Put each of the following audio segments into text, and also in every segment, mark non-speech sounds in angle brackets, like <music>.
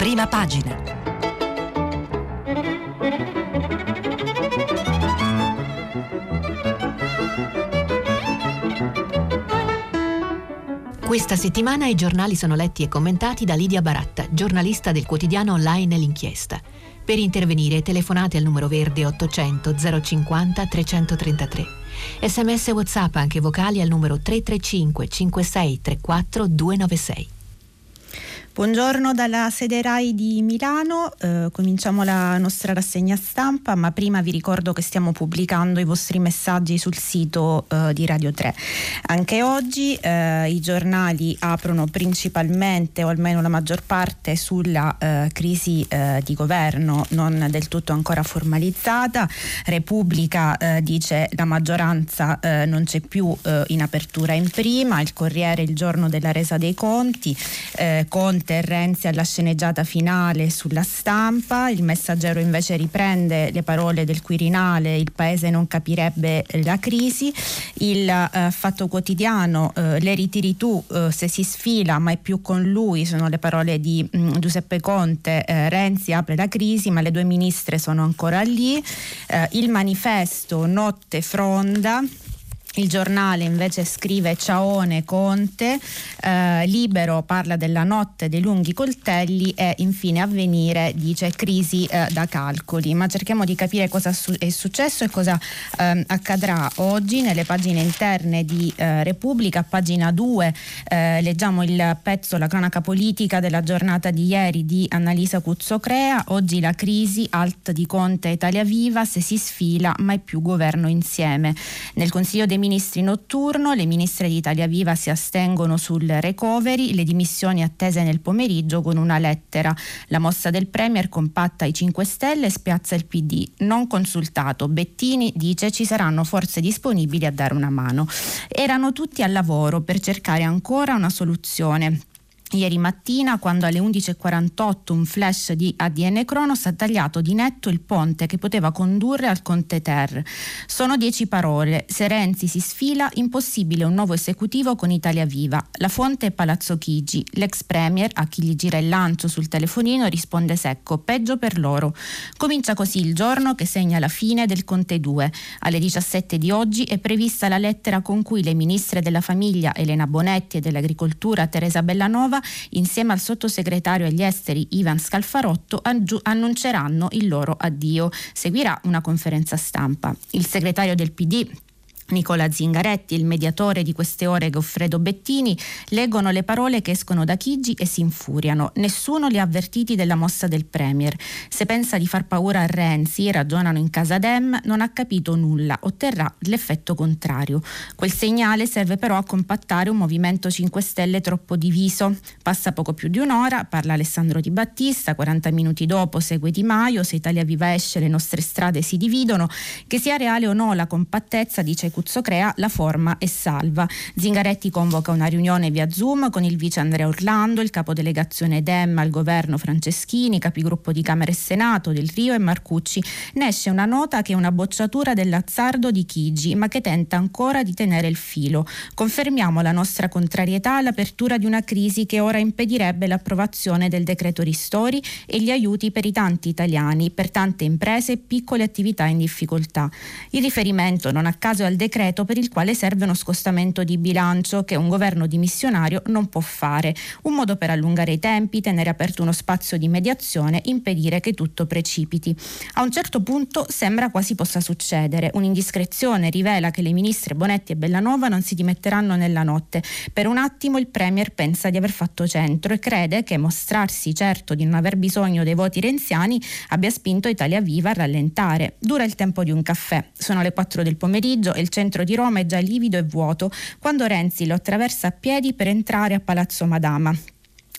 Prima pagina. Questa settimana i giornali sono letti e commentati da Lidia Baratta, giornalista del quotidiano online L'Inchiesta. Per intervenire telefonate al numero verde 800 050 333. Sms WhatsApp anche vocali al numero 335 56 34 296. Buongiorno dalla sede RAI di Milano, eh, cominciamo la nostra rassegna stampa, ma prima vi ricordo che stiamo pubblicando i vostri messaggi sul sito eh, di Radio 3. Anche oggi eh, i giornali aprono principalmente, o almeno la maggior parte, sulla eh, crisi eh, di governo non del tutto ancora formalizzata. Repubblica eh, dice la maggioranza non c'è più in apertura in prima, il Corriere il giorno della resa dei conti, Conte Conte e Renzi alla sceneggiata finale sulla stampa, il messaggero invece riprende le parole del Quirinale, il paese non capirebbe la crisi, il eh, Fatto Quotidiano, eh, le ritiri tu eh, se si sfila mai più con lui, sono le parole di mh, mm, Giuseppe Conte, eh, Renzi apre la crisi ma le due ministre sono ancora lì, eh, il manifesto Notte Fronda, il giornale invece scrive Ciaone Conte, eh, Libero parla della notte dei lunghi coltelli e infine Avvenire dice crisi eh, da calcoli. Ma cerchiamo di capire cosa è successo e cosa eh, accadrà oggi nelle pagine interne di eh, Repubblica. Pagina 2 eh, leggiamo il pezzo La cronaca politica della giornata di ieri di Annalisa Cuzzocrea. Oggi la crisi, alt di Conte Italia Viva, se si sfila mai più governo insieme. Nel Consiglio dei ministri notturno, le ministre di Italia Viva si astengono sul recovery, le dimissioni attese nel pomeriggio con una lettera. La mossa del Premier compatta i 5 Stelle e spiazza il PD. Non consultato, Bettini dice ci saranno forze disponibili a dare una mano. Erano tutti al lavoro per cercare ancora una soluzione Ieri mattina, quando alle 11.48 un flash di ADN Cronos ha tagliato di netto il ponte che poteva condurre al Conte Ter. Sono dieci parole. Se Renzi si sfila, impossibile un nuovo esecutivo con Italia Viva. La fonte è Palazzo Chigi. L'ex premier, a chi gli gira il lancio sul telefonino, risponde secco: peggio per loro. Comincia così il giorno che segna la fine del Conte 2. Alle 17 di oggi è prevista la lettera con cui le ministre della famiglia Elena Bonetti e dell'agricoltura Teresa Bellanova insieme al sottosegretario agli esteri Ivan Scalfarotto, annunceranno il loro addio. Seguirà una conferenza stampa. Il segretario del PD Nicola Zingaretti, il mediatore di queste ore Goffredo Bettini, leggono le parole che escono da Chigi e si infuriano. Nessuno li ha avvertiti della mossa del Premier. Se pensa di far paura a Renzi, ragionano in casa Dem, non ha capito nulla, otterrà l'effetto contrario. Quel segnale serve però a compattare un movimento 5 Stelle troppo diviso. Passa poco più di un'ora, parla Alessandro Di Battista, 40 minuti dopo segue Di Maio, se Italia Viva esce le nostre strade si dividono. Che sia reale o no la compattezza, dice Cuzzo crea la forma e salva. Zingaretti convoca una riunione via Zoom con il vice Andrea Orlando, il capodelegazione Dem al governo Franceschini, capigruppo di Camera e Senato del Rio e Marcucci. Ne esce una nota che è una bocciatura dell'azzardo di Chigi, ma che tenta ancora di tenere il filo. Confermiamo la nostra contrarietà all'apertura di una crisi che ora impedirebbe l'approvazione del decreto ristori e gli aiuti per i tanti italiani, per tante imprese e piccole attività in difficoltà. Il riferimento non a caso al decreto decreto per il quale serve uno scostamento di bilancio che un governo dimissionario non può fare, un modo per allungare i tempi, tenere aperto uno spazio di mediazione, impedire che tutto precipiti. A un certo punto sembra quasi possa succedere. Un'indiscrezione rivela che le ministre Bonetti e Bellanova non si dimetteranno nella notte. Per un attimo il Premier pensa di aver fatto centro e crede che mostrarsi certo di non aver bisogno dei voti renziani abbia spinto Italia Viva a rallentare. Dura il tempo di un caffè. Sono le 4 del pomeriggio e il centro di Roma è già livido e vuoto quando Renzi lo attraversa a piedi per entrare a Palazzo Madama.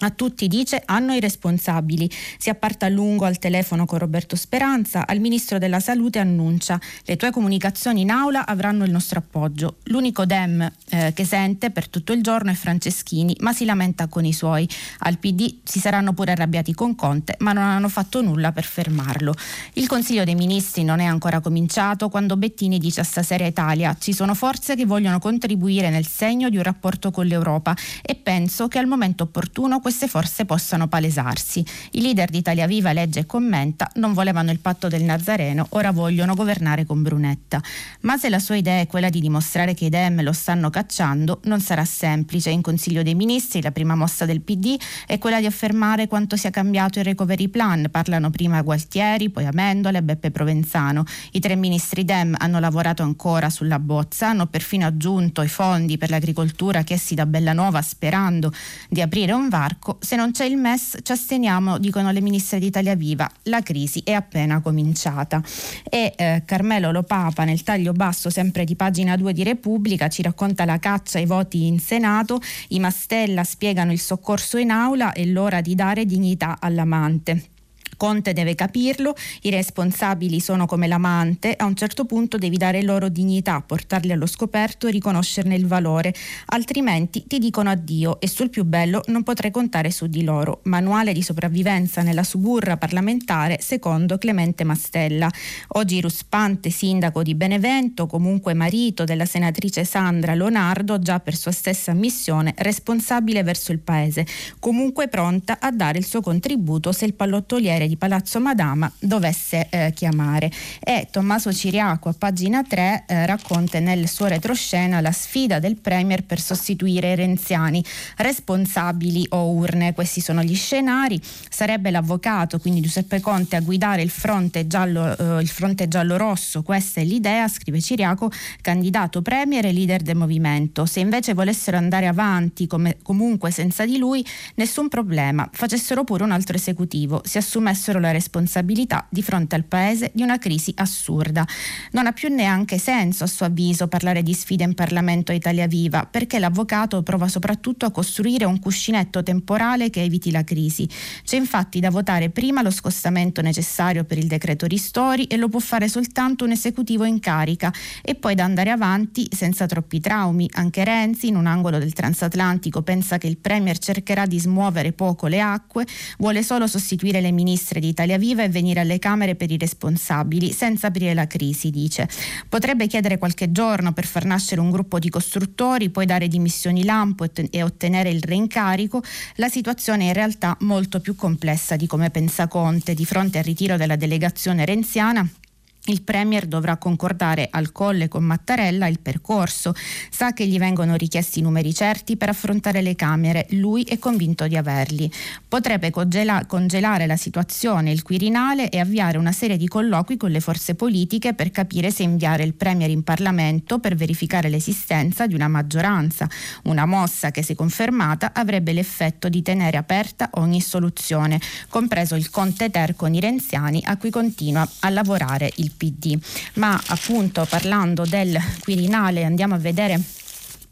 A tutti dice hanno i responsabili. Si apparta a lungo al telefono con Roberto Speranza, al ministro della salute annuncia le tue comunicazioni in aula avranno il nostro appoggio. L'unico dem eh, che sente per tutto il giorno è Franceschini, ma si lamenta con i suoi. Al PD si saranno pure arrabbiati con Conte, ma non hanno fatto nulla per fermarlo. Il Consiglio dei Ministri non è ancora cominciato quando Bettini dice a Stasera Italia ci sono forze che vogliono contribuire nel segno di un rapporto con l'Europa e penso che al momento opportuno questo queste forze possano palesarsi. I leader di Italia Viva legge e commenta non volevano il patto del Nazareno, ora vogliono governare con Brunetta. Ma se la sua idea è quella di dimostrare che i Dem lo stanno cacciando, non sarà semplice. In Consiglio dei Ministri la prima mossa del PD è quella di affermare quanto sia cambiato il recovery plan. Parlano prima Gualtieri, poi Amendola e Beppe Provenzano. I tre ministri Dem hanno lavorato ancora sulla bozza, hanno perfino aggiunto i fondi per l'agricoltura chiesti da Bellanova sperando di aprire un varco. Se non c'è il MES ci asteniamo, dicono le ministre di Italia Viva. La crisi è appena cominciata. E eh, Carmelo Lopapa nel taglio basso sempre di pagina 2 di Repubblica ci racconta la caccia ai voti in Senato, i Mastella spiegano il soccorso in aula e l'ora di dare dignità all'amante. Conte deve capirlo, i responsabili sono come l'amante, a un certo punto devi dare loro dignità, portarli allo scoperto e riconoscerne il valore, altrimenti ti dicono addio e sul più bello non potrai contare su di loro. Manuale di sopravvivenza nella suburra parlamentare secondo Clemente Mastella. Oggi ruspante sindaco di Benevento, comunque marito della senatrice Sandra Leonardo, già per sua stessa missione responsabile verso il paese, comunque pronta a dare il suo contributo se il pallottoliere di Palazzo Madama dovesse eh, chiamare. E Tommaso Ciriaco a pagina 3 eh, racconta nel suo retroscena la sfida del Premier per sostituire renziani responsabili o urne. Questi sono gli scenari. Sarebbe l'avvocato, quindi Giuseppe Conte, a guidare il fronte giallo, eh, il fronte giallo-rosso. Questa è l'idea, scrive Ciriaco, candidato Premier e leader del movimento. Se invece volessero andare avanti come, comunque senza di lui, nessun problema. Facessero pure un altro esecutivo. Si assumessero assumessero la responsabilità di fronte al Paese di una crisi assurda. Non ha più neanche senso, a suo avviso, parlare di sfide in Parlamento a Italia Viva, perché l'avvocato prova soprattutto a costruire un cuscinetto temporale che eviti la crisi. C'è infatti da votare prima lo scostamento necessario per il decreto ristori e lo può fare soltanto un esecutivo in carica e poi da andare avanti senza troppi traumi. Anche Renzi, in un angolo del transatlantico, pensa che il Premier cercherà di smuovere poco le acque, vuole solo sostituire le ministre ministre di Italia Viva e venire alle Camere per i responsabili, senza aprire la crisi, dice. Potrebbe chiedere qualche giorno per far nascere un gruppo di costruttori, poi dare dimissioni lampo e ottenere il reincarico. La situazione è in realtà molto più complessa di come pensa Conte di fronte al ritiro della delegazione renziana il Premier dovrà concordare al colle con Mattarella il percorso. Sa che gli vengono richiesti numeri certi per affrontare le Camere. Lui è convinto di averli. Potrebbe congela- congelare la situazione, il Quirinale e avviare una serie di colloqui con le forze politiche per capire se inviare il Premier in Parlamento per verificare l'esistenza di una maggioranza. Una mossa che, se confermata, avrebbe l'effetto di tenere aperta ogni soluzione, compreso il Conte Ter con i renziani a cui continua a lavorare il PD. Ma appunto parlando del Quirinale andiamo a vedere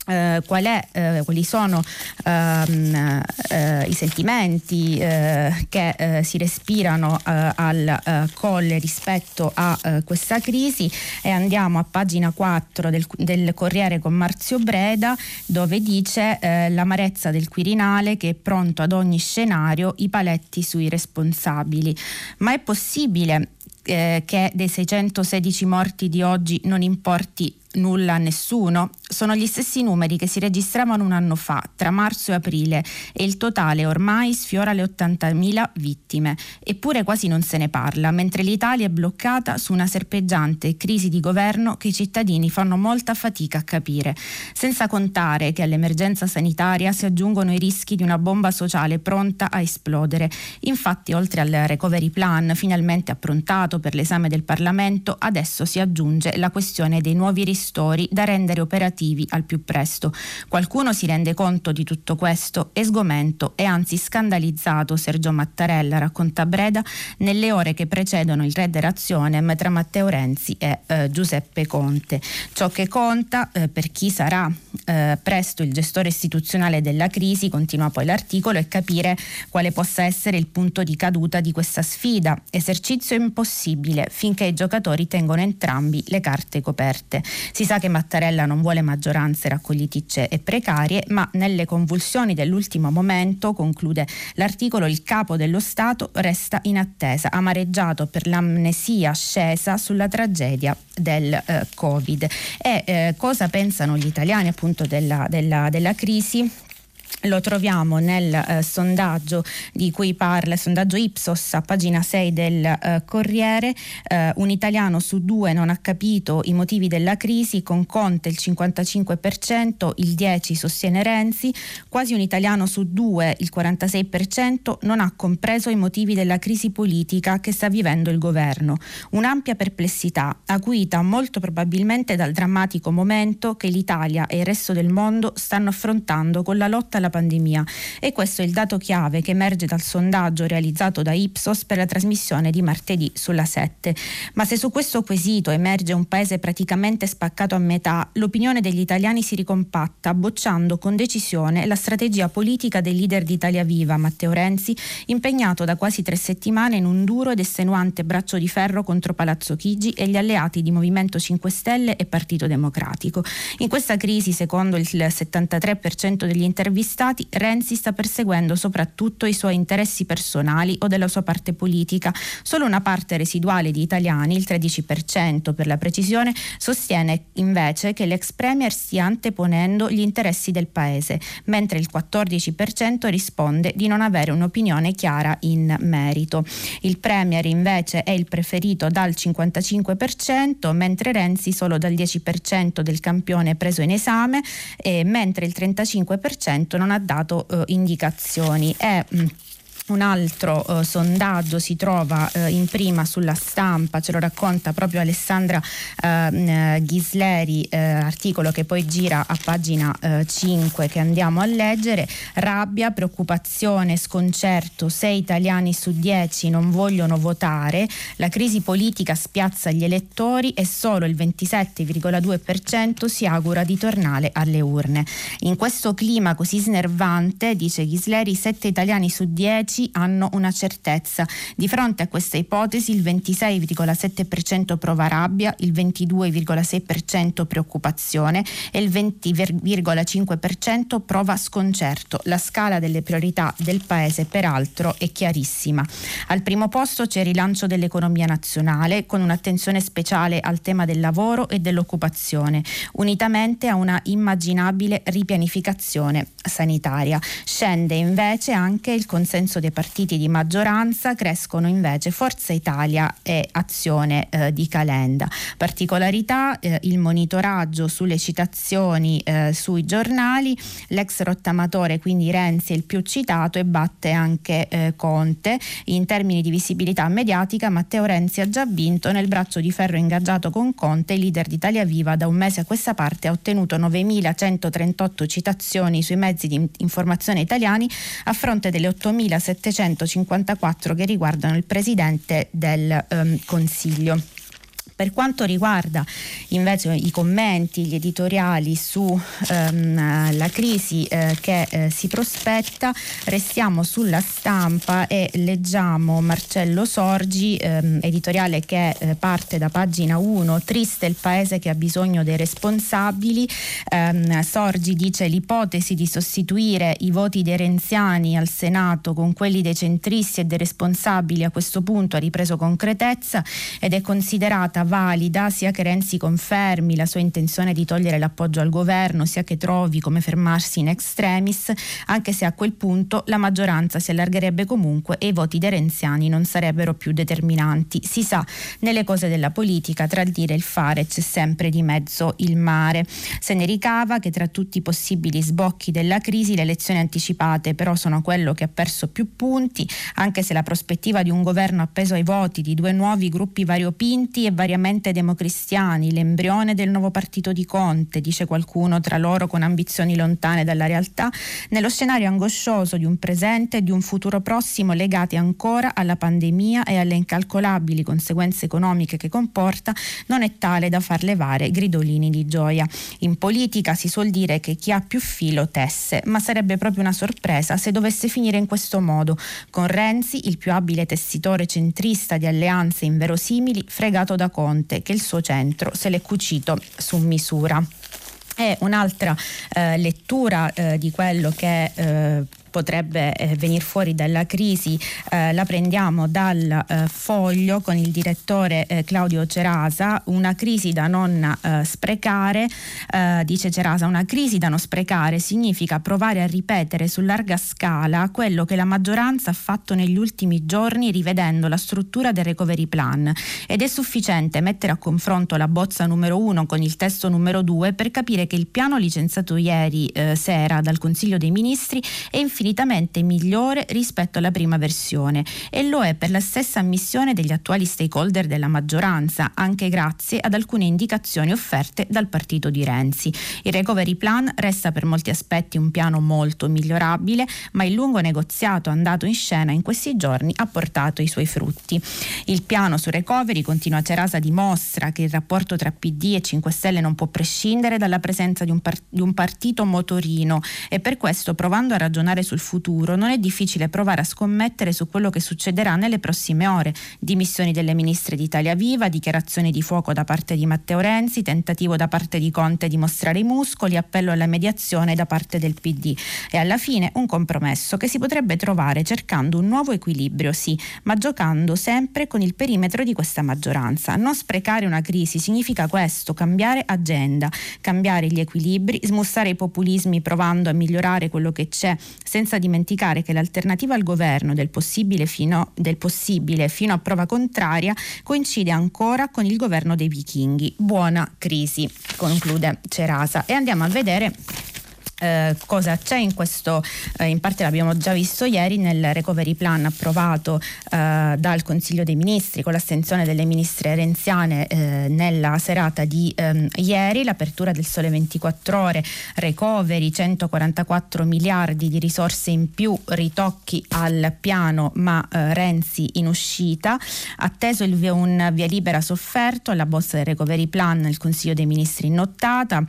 eh, qual è, eh, quali sono ehm, eh, i sentimenti eh, che eh, si respirano eh, al Colle rispetto a questa crisi e andiamo a pagina 4 del, del Corriere con Marzio Breda dove dice l'amarezza del Quirinale che è pronto ad ogni scenario i paletti sui responsabili. Ma è possibile eh, che dei 616 morti di oggi non importi nulla a nessuno? Sono gli stessi numeri che si registravano un anno fa, tra marzo e aprile, e il totale ormai sfiora le 80.000 vittime. Eppure quasi non se ne parla, mentre l'Italia è bloccata su una serpeggiante crisi di governo che i cittadini fanno molta fatica a capire. Senza contare che all'emergenza sanitaria si aggiungono i rischi di una bomba sociale pronta a esplodere. Infatti, oltre al recovery plan finalmente approntato per l'esame del Parlamento, adesso si aggiunge la questione dei nuovi rischi ristori da rendere operativi al più presto. Qualcuno si rende conto di tutto questo e sgomento e anzi scandalizzato Sergio Mattarella, racconta Breda, nelle ore che precedono il Red Razionem tra Matteo Renzi e eh, Giuseppe Conte. Ciò che conta eh, per chi sarà eh, presto il gestore istituzionale della crisi, continua poi l'articolo, è capire quale possa essere il punto di caduta di questa sfida. Esercizio impossibile finché i giocatori tengono entrambi le carte coperte. Si sa che Mattarella non vuole maggioranze raccogliticce e precarie, ma nelle convulsioni dell'ultimo momento, conclude l'articolo, il capo dello Stato resta in attesa, amareggiato per l'amnesia scesa sulla tragedia del eh, Covid. E eh, cosa pensano gli italiani appunto della, della, della crisi? Lo troviamo nel eh, sondaggio di cui parla, il sondaggio Ipsos a pagina 6 del eh, Corriere, eh, un italiano su due non ha capito i motivi della crisi, con Conte il 55%, il 10% sostiene Renzi, quasi un italiano su due, il 46%, non ha compreso i motivi della crisi politica che sta vivendo il governo. Un'ampia perplessità, acuita molto probabilmente dal drammatico momento che l'Italia e il resto del mondo stanno affrontando con la lotta alla della pandemia e questo è il dato chiave che emerge dal sondaggio realizzato da Ipsos per la trasmissione di martedì sulla 7. Ma se su questo quesito emerge un paese praticamente spaccato a metà, l'opinione degli italiani si ricompatta, bocciando con decisione la strategia politica del leader di Italia Viva, Matteo Renzi, impegnato da quasi tre settimane in un duro ed estenuante braccio di ferro contro Palazzo Chigi e gli alleati di Movimento 5 Stelle e Partito Democratico. In questa crisi, secondo il 73% degli intervistati, Stati, Renzi sta perseguendo soprattutto i suoi interessi personali o della sua parte politica. Solo una parte residuale di italiani, il 13% per la precisione, sostiene invece che l'ex premier stia anteponendo gli interessi del paese, mentre il 14% risponde di non avere un'opinione chiara in merito. Il premier invece è il preferito dal 55%, mentre Renzi solo dal 10% del campione preso in esame, e mentre il 35% non non ha dato eh, indicazioni. È, mm, un altro eh, sondaggio si trova eh, in prima sulla stampa, ce lo racconta proprio Alessandra eh, Ghisleri, eh, articolo che poi gira a pagina 5 eh, che andiamo a leggere. Rabbia, preoccupazione, sconcerto, 6 italiani su 10 non vogliono votare, la crisi politica spiazza gli elettori e solo il 27,2% si augura di tornare alle urne. In questo clima così snervante, dice Ghisleri, 7 italiani su 10 medici hanno una certezza. Di fronte a questa ipotesi il 26,7% prova rabbia, il 22,6% preoccupazione e il 20,5% prova sconcerto. La scala delle priorità del Paese peraltro è chiarissima. Al primo posto c'è il rilancio dell'economia nazionale con un'attenzione speciale al tema del lavoro e dell'occupazione, unitamente a una immaginabile ripianificazione sanitaria. Scende invece anche il consenso dei dei partiti di maggioranza crescono invece Forza Italia e Azione eh, di Calenda. Particolarità eh, il monitoraggio sulle citazioni eh, sui giornali, l'ex rottamatore quindi Renzi è il più citato e batte anche eh, Conte. In termini di visibilità mediatica Matteo Renzi ha già vinto nel braccio di ferro ingaggiato con Conte, leader di Italia Viva da un mese a questa parte ha ottenuto 9.138 citazioni sui mezzi di informazione italiani a fronte delle 8.700 754 che riguardano il Presidente del um, Consiglio. Per quanto riguarda invece i commenti, gli editoriali sulla ehm, crisi eh, che eh, si prospetta, restiamo sulla stampa e leggiamo Marcello Sorgi, ehm, editoriale che eh, parte da pagina 1, triste il paese che ha bisogno dei responsabili. Ehm, Sorgi dice l'ipotesi di sostituire i voti dei renziani al Senato con quelli dei centristi e dei responsabili a questo punto ha ripreso concretezza ed è considerata valida sia che Renzi confermi la sua intenzione di togliere l'appoggio al governo, sia che trovi come fermarsi in extremis, anche se a quel punto la maggioranza si allargherebbe comunque e i voti dei renziani non sarebbero più determinanti. Si sa, nelle cose della politica tra il dire e il fare c'è sempre di mezzo il mare. Se ne ricava che tra tutti i possibili sbocchi della crisi le elezioni anticipate però sono quello che ha perso più punti, anche se la prospettiva di un governo appeso ai voti di due nuovi gruppi variopinti e variamente ovviamente democristiani, l'embrione del nuovo partito di Conte, dice qualcuno tra loro con ambizioni lontane dalla realtà, nello scenario angoscioso di un presente e di un futuro prossimo legati ancora alla pandemia e alle incalcolabili conseguenze economiche che comporta, non è tale da far levare gridolini di gioia. In politica si suol dire che chi ha più filo tesse, ma sarebbe proprio una sorpresa se dovesse finire in questo modo, con Renzi, il più abile tessitore centrista di alleanze inverosimili, fregato da Conte Conte che il suo centro se l'è cucito su misura. E un'altra eh, lettura eh, di quello che eh, potrebbe eh, venire fuori dalla crisi eh, la prendiamo dal eh, foglio con il direttore eh, Claudio Cerasa, una crisi da non eh, sprecare, eh, dice Cerasa, una crisi da non sprecare significa provare a ripetere su larga scala quello che la maggioranza ha fatto negli ultimi giorni rivedendo la struttura del recovery plan ed è sufficiente mettere a confronto la bozza numero 1 con il testo numero 2 per capire che il piano licenziato ieri sera dal Consiglio dei Ministri è infinitamente migliore rispetto alla prima versione e lo è per la stessa ammissione degli attuali stakeholder della maggioranza, anche grazie ad alcune indicazioni offerte dal partito di Renzi. Il recovery plan resta per molti aspetti un piano molto migliorabile, ma il lungo negoziato andato in scena in questi giorni ha portato i suoi frutti. Il piano su recovery, continua Cerasa, dimostra che il rapporto tra PD e 5 Stelle non può prescindere dalla presenza di un, par- di un partito motorino e per questo provando a ragionare sul futuro non è difficile provare a scommettere su quello che succederà nelle prossime ore. Dimissioni delle ministre di Italia Viva, dichiarazioni di fuoco da parte di Matteo Renzi, tentativo da parte di Conte di mostrare i muscoli, appello alla mediazione da parte del PD e alla fine un compromesso che si potrebbe trovare cercando un nuovo equilibrio, sì, ma giocando sempre con il perimetro di questa maggioranza. Non sprecare una crisi significa questo, cambiare agenda, cambiare gli equilibri, smussare i populismi provando a migliorare quello che c'è, senza dimenticare che l'alternativa al governo del possibile fino, del possibile fino a prova contraria coincide ancora con il governo dei vichinghi. Buona crisi, conclude Cerasa. E andiamo a vedere eh, cosa c'è in questo, eh, in parte l'abbiamo già visto ieri nel recovery plan approvato eh, dal Consiglio dei Ministri con l'astensione delle ministre renziane eh, nella serata di ehm, ieri, l'apertura del sole 24 ore, recovery 144 miliardi di risorse in più, ritocchi al piano ma eh, Renzi in uscita, atteso il via, un via libera sofferto alla bozza del recovery plan il Consiglio dei Ministri in nottata,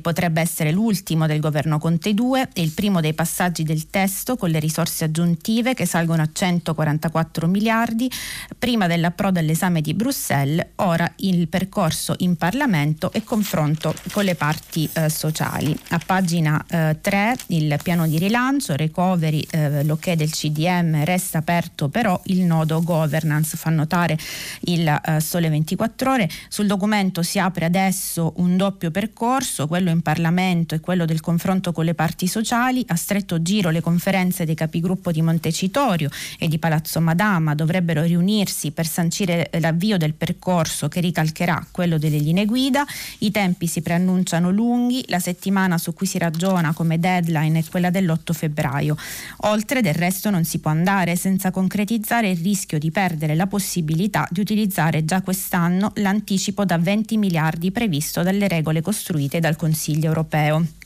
potrebbe essere l'ultimo del governo governo Conte 2 è il primo dei passaggi del testo con le risorse aggiuntive che salgono a 144 miliardi. Prima dell'approdo all'esame di Bruxelles, ora il percorso in Parlamento e confronto con le parti eh, sociali. A pagina eh, 3 il piano di rilancio, recovery, eh, l'ok del CDM, resta aperto però il nodo governance, fa notare il eh, Sole 24 ore. Sul documento si apre adesso un doppio percorso, quello in Parlamento e quello del confronto confronto con le parti sociali, a stretto giro le conferenze dei capigruppo di Montecitorio e di Palazzo Madama dovrebbero riunirsi per sancire l'avvio del percorso che ricalcherà quello delle linee guida. I tempi si preannunciano lunghi, la settimana su cui si ragiona come deadline è quella dell'8 febbraio. Oltre del resto non si può andare senza concretizzare il rischio di perdere la possibilità di utilizzare già quest'anno l'anticipo da 20 miliardi previsto dalle regole costruite dal Consiglio europeo.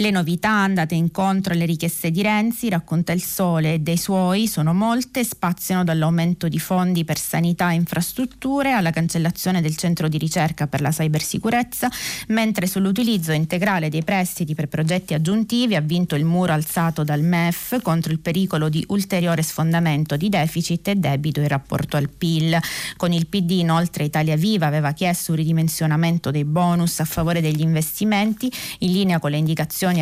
Le novità andate incontro alle richieste di Renzi, racconta il Sole e dei suoi, sono molte, spaziano dall'aumento di fondi per sanità e infrastrutture alla cancellazione del centro di ricerca per la cybersicurezza, mentre sull'utilizzo integrale dei prestiti per progetti aggiuntivi ha vinto il muro alzato dal MEF contro il pericolo di ulteriore sfondamento di deficit e debito in rapporto al PIL. Con il PD inoltre Italia Viva aveva chiesto un ridimensionamento dei bonus a favore degli investimenti in linea con le indicazioni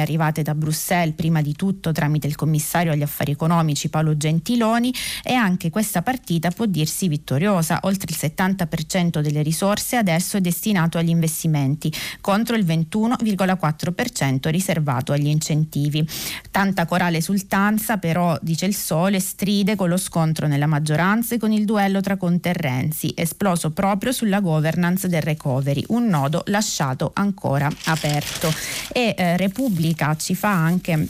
arrivate da Bruxelles prima di tutto tramite il commissario agli affari economici Paolo Gentiloni e anche questa partita può dirsi vittoriosa. Oltre il 70% delle risorse adesso è destinato agli investimenti contro il 21,4% riservato agli incentivi. Tanta corale esultanza però, dice il Sole, stride con lo scontro nella maggioranza e con il duello tra Conte e Renzi, esploso proprio sulla governance del recovery, un nodo lasciato ancora aperto. E eh, Repubblica ci fa anche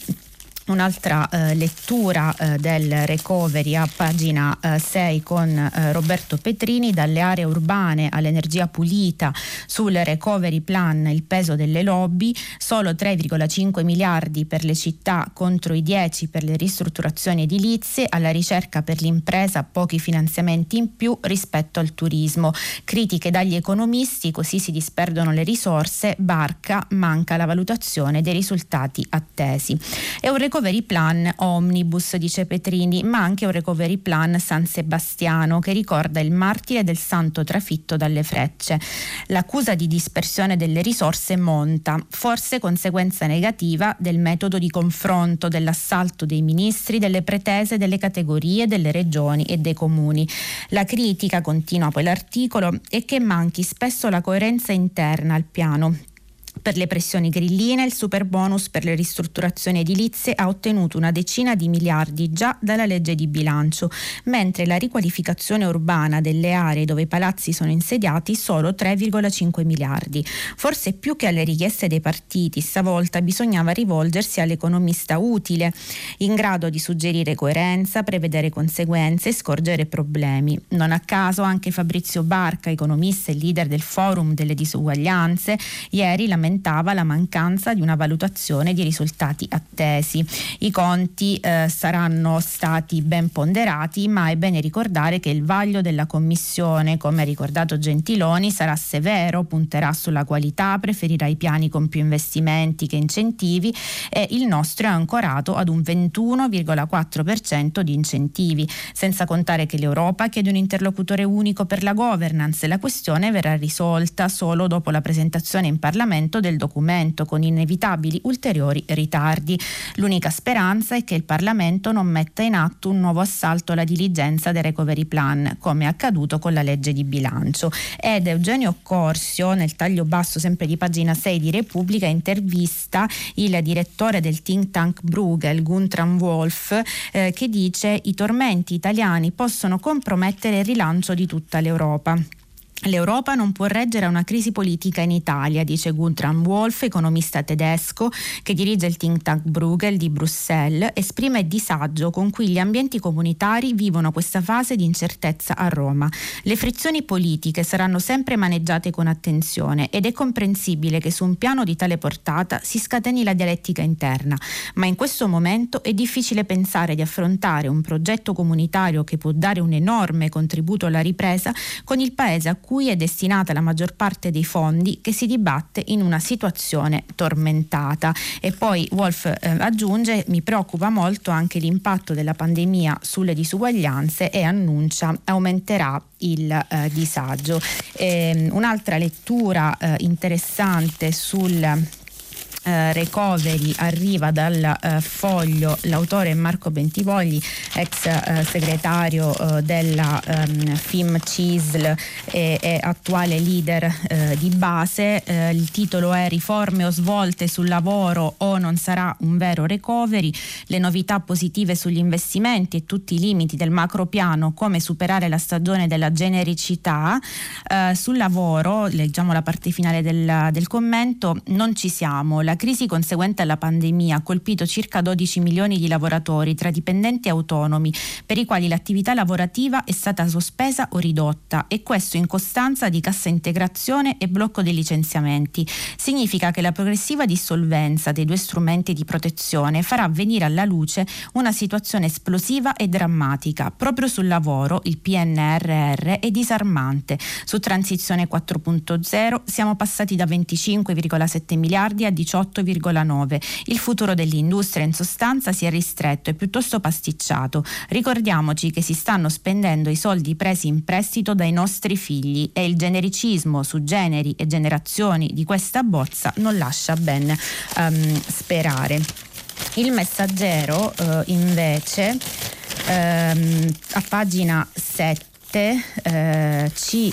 Un'altra eh, lettura eh, del recovery a pagina eh, 6 con eh, Roberto Petrini, dalle aree urbane all'energia pulita sul recovery plan, il peso delle lobby, solo 3,5 miliardi per le città contro i 10 per le ristrutturazioni edilizie, alla ricerca per l'impresa pochi finanziamenti in più rispetto al turismo. Critiche dagli economisti, così si disperdono le risorse, barca, manca la valutazione dei risultati attesi. È un recovery plan omnibus, dice Petrini, ma anche un recovery plan San Sebastiano che ricorda il martire del santo trafitto dalle frecce. L'accusa di dispersione delle risorse monta, forse conseguenza negativa del metodo di confronto, dell'assalto dei ministri, delle pretese delle categorie, delle regioni e dei comuni. La critica, continua poi l'articolo, è che manchi spesso la coerenza interna al piano per le pressioni grilline il super bonus per le ristrutturazioni edilizie ha ottenuto una decina di miliardi già dalla legge di bilancio, mentre la riqualificazione urbana delle aree dove i palazzi sono insediati solo 3,5 miliardi. Forse più che alle richieste dei partiti, stavolta bisognava rivolgersi all'economista utile, in grado di suggerire coerenza, prevedere conseguenze e scorgere problemi. Non a caso anche Fabrizio Barca, economista e leader del forum delle disuguaglianze, ieri lamentava lamentava la mancanza di una valutazione di risultati attesi. I conti eh, saranno stati ben ponderati, ma è bene ricordare che il vaglio della Commissione, come ha ricordato Gentiloni, sarà severo, punterà sulla qualità, preferirà i piani con più investimenti che incentivi e il nostro è ancorato ad un 21,4% di incentivi, senza contare che l'Europa chiede un interlocutore unico per la governance e la questione verrà risolta solo dopo la presentazione in Parlamento recepimento del documento con inevitabili ulteriori ritardi. L'unica speranza è che il Parlamento non metta in atto un nuovo assalto alla diligenza del recovery plan, come è accaduto con la legge di bilancio. Ed Eugenio Corsio, nel taglio basso sempre di pagina 6 di Repubblica, intervista il direttore del think tank Bruegel, Guntram Wolf, eh, che dice i tormenti italiani possono compromettere il rilancio di tutta l'Europa. L'Europa non può reggere a una crisi politica in Italia, dice Guntram Wolf, economista tedesco che dirige il think tank Bruegel di Bruxelles, esprime il disagio con cui gli ambienti comunitari vivono questa fase di incertezza a Roma. Le frizioni politiche saranno sempre maneggiate con attenzione ed è comprensibile che su un piano di tale portata si scateni la dialettica interna, ma in questo momento è difficile pensare di affrontare un progetto comunitario che può dare un enorme contributo alla ripresa con il paese a cui è destinata la maggior parte dei fondi che si dibatte in una situazione tormentata. E poi Wolf eh, aggiunge mi preoccupa molto anche l'impatto della pandemia sulle disuguaglianze e annuncia aumenterà il eh, disagio. E, ehm, un'altra lettura eh, interessante sul eh, recovery arriva dal eh, foglio l'autore Marco Bentivogli, ex eh, segretario eh, della ehm, FIM CISL e, e, attuale leader eh, di base. Eh, il titolo è Riforme o svolte sul lavoro o non sarà un vero recovery, le novità positive sugli investimenti e tutti i limiti del macro piano, come superare la stagione della genericità. sul lavoro, leggiamo la parte finale del, del commento, non ci siamo. La crisi conseguente alla pandemia ha colpito circa 12 milioni di lavoratori tra dipendenti e autonomi, per i quali l'attività lavorativa è stata sospesa o ridotta e questo in costanza di cassa integrazione e blocco dei licenziamenti. Significa che la progressiva dissolvenza dei due strumenti di protezione farà venire alla luce una situazione esplosiva e drammatica. Proprio sul lavoro il PNRR è disarmante. Su transizione 4.0 siamo passati da 25,7 miliardi a 18 8,9. Il futuro dell'industria in sostanza si è ristretto e piuttosto pasticciato. Ricordiamoci che si stanno spendendo i soldi presi in prestito dai nostri figli e il genericismo su generi e generazioni di questa bozza non lascia ben um, sperare. Il messaggero uh, invece um, a pagina 7 uh, ci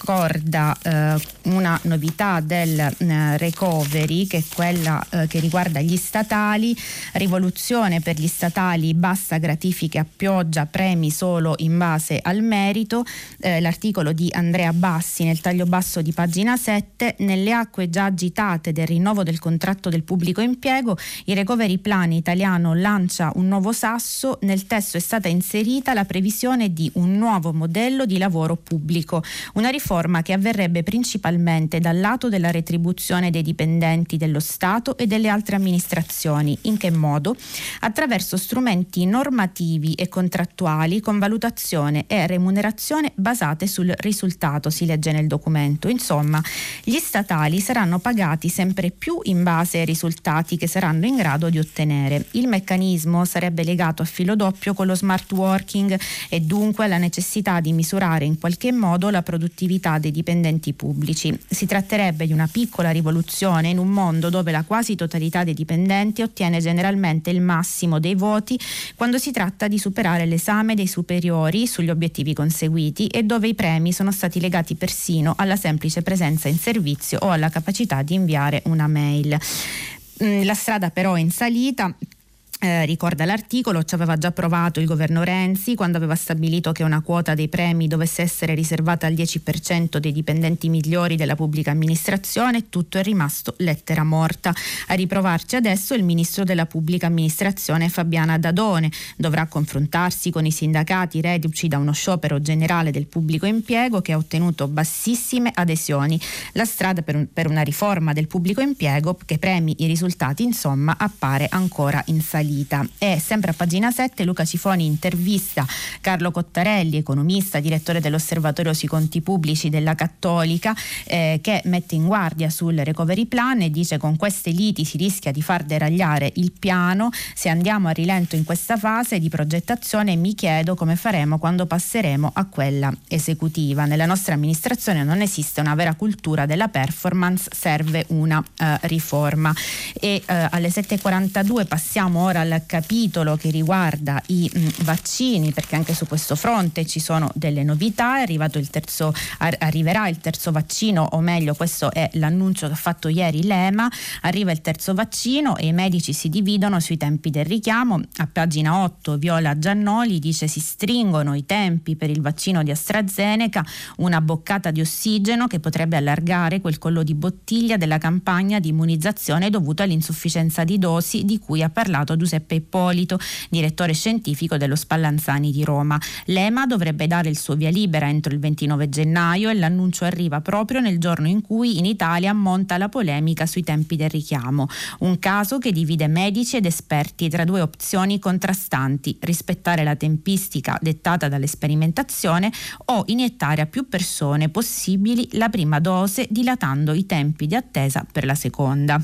ricorda uh, una novità del eh, recovery che è quella eh, che riguarda gli statali, rivoluzione per gli statali, basta gratifiche a pioggia, premi solo in base al merito, eh, l'articolo di Andrea Bassi nel taglio basso di pagina 7, nelle acque già agitate del rinnovo del contratto del pubblico impiego, il recovery plan italiano lancia un nuovo sasso, nel testo è stata inserita la previsione di un nuovo modello di lavoro pubblico. Una riforma che avverrebbe principalmente dal lato della retribuzione dei dipendenti dello Stato e delle altre amministrazioni. In che modo? Attraverso strumenti normativi e contrattuali con valutazione e remunerazione basate sul risultato, si legge nel documento. Insomma, gli statali saranno pagati sempre più in base ai risultati che saranno in grado di ottenere. Il meccanismo sarebbe legato a filo doppio con lo smart working e dunque alla necessità di misurare in qualche modo la produttività dei dipendenti pubblici. Si tratterebbe di una piccola rivoluzione in un mondo dove la quasi totalità dei dipendenti ottiene generalmente il massimo dei voti quando si tratta di superare l'esame dei superiori sugli obiettivi conseguiti e dove i premi sono stati legati persino alla semplice presenza in servizio o alla capacità di inviare una mail. Mm, la strada però è in salita eh, ricorda l'articolo, ci aveva già provato il governo Renzi quando aveva stabilito che una quota dei premi dovesse essere riservata al 10% dei dipendenti migliori della pubblica amministrazione, tutto è rimasto lettera morta. A riprovarci adesso il ministro della pubblica amministrazione Fabiana Dadone dovrà confrontarsi con i sindacati reduci da uno sciopero generale del pubblico impiego che ha ottenuto bassissime adesioni. La strada per, un, per una riforma del pubblico impiego che premi i risultati insomma appare ancora in salita salita. E sempre a pagina 7 Luca Cifoni intervista Carlo Cottarelli, economista, direttore dell'Osservatorio sui conti pubblici della Cattolica, eh, che mette in guardia sul recovery plan e dice con queste liti si rischia di far deragliare il piano. Se andiamo a rilento in questa fase di progettazione mi chiedo come faremo quando passeremo a quella esecutiva. Nella nostra amministrazione non esiste una vera cultura della performance, serve una eh, riforma. E eh, alle 7.42 passiamo ora al capitolo che riguarda i mh, mm, vaccini, perché anche su questo fronte ci sono delle novità. Il terzo, ar- arriverà il terzo vaccino, o meglio, questo è l'annuncio che ha fatto ieri l'EMA. Arriva il terzo vaccino e i medici si dividono sui tempi del richiamo. A pagina 8 Viola Giannoli dice si stringono i tempi per il vaccino di AstraZeneca, una boccata di ossigeno che potrebbe allargare quel collo di bottiglia della campagna di immunizzazione dovuta all'insufficienza di dosi di cui ha parlato Giuseppe Ippolito, direttore scientifico dello Spallanzani di Roma. L'EMA dovrebbe dare il suo via libera entro il 29 gennaio e l'annuncio arriva proprio nel giorno in cui in Italia monta la polemica sui tempi del richiamo. Un caso che divide medici ed esperti tra due opzioni contrastanti, rispettare la tempistica dettata dall'esperimentazione o iniettare a più persone possibili la prima dose dilatando i tempi di attesa per la seconda.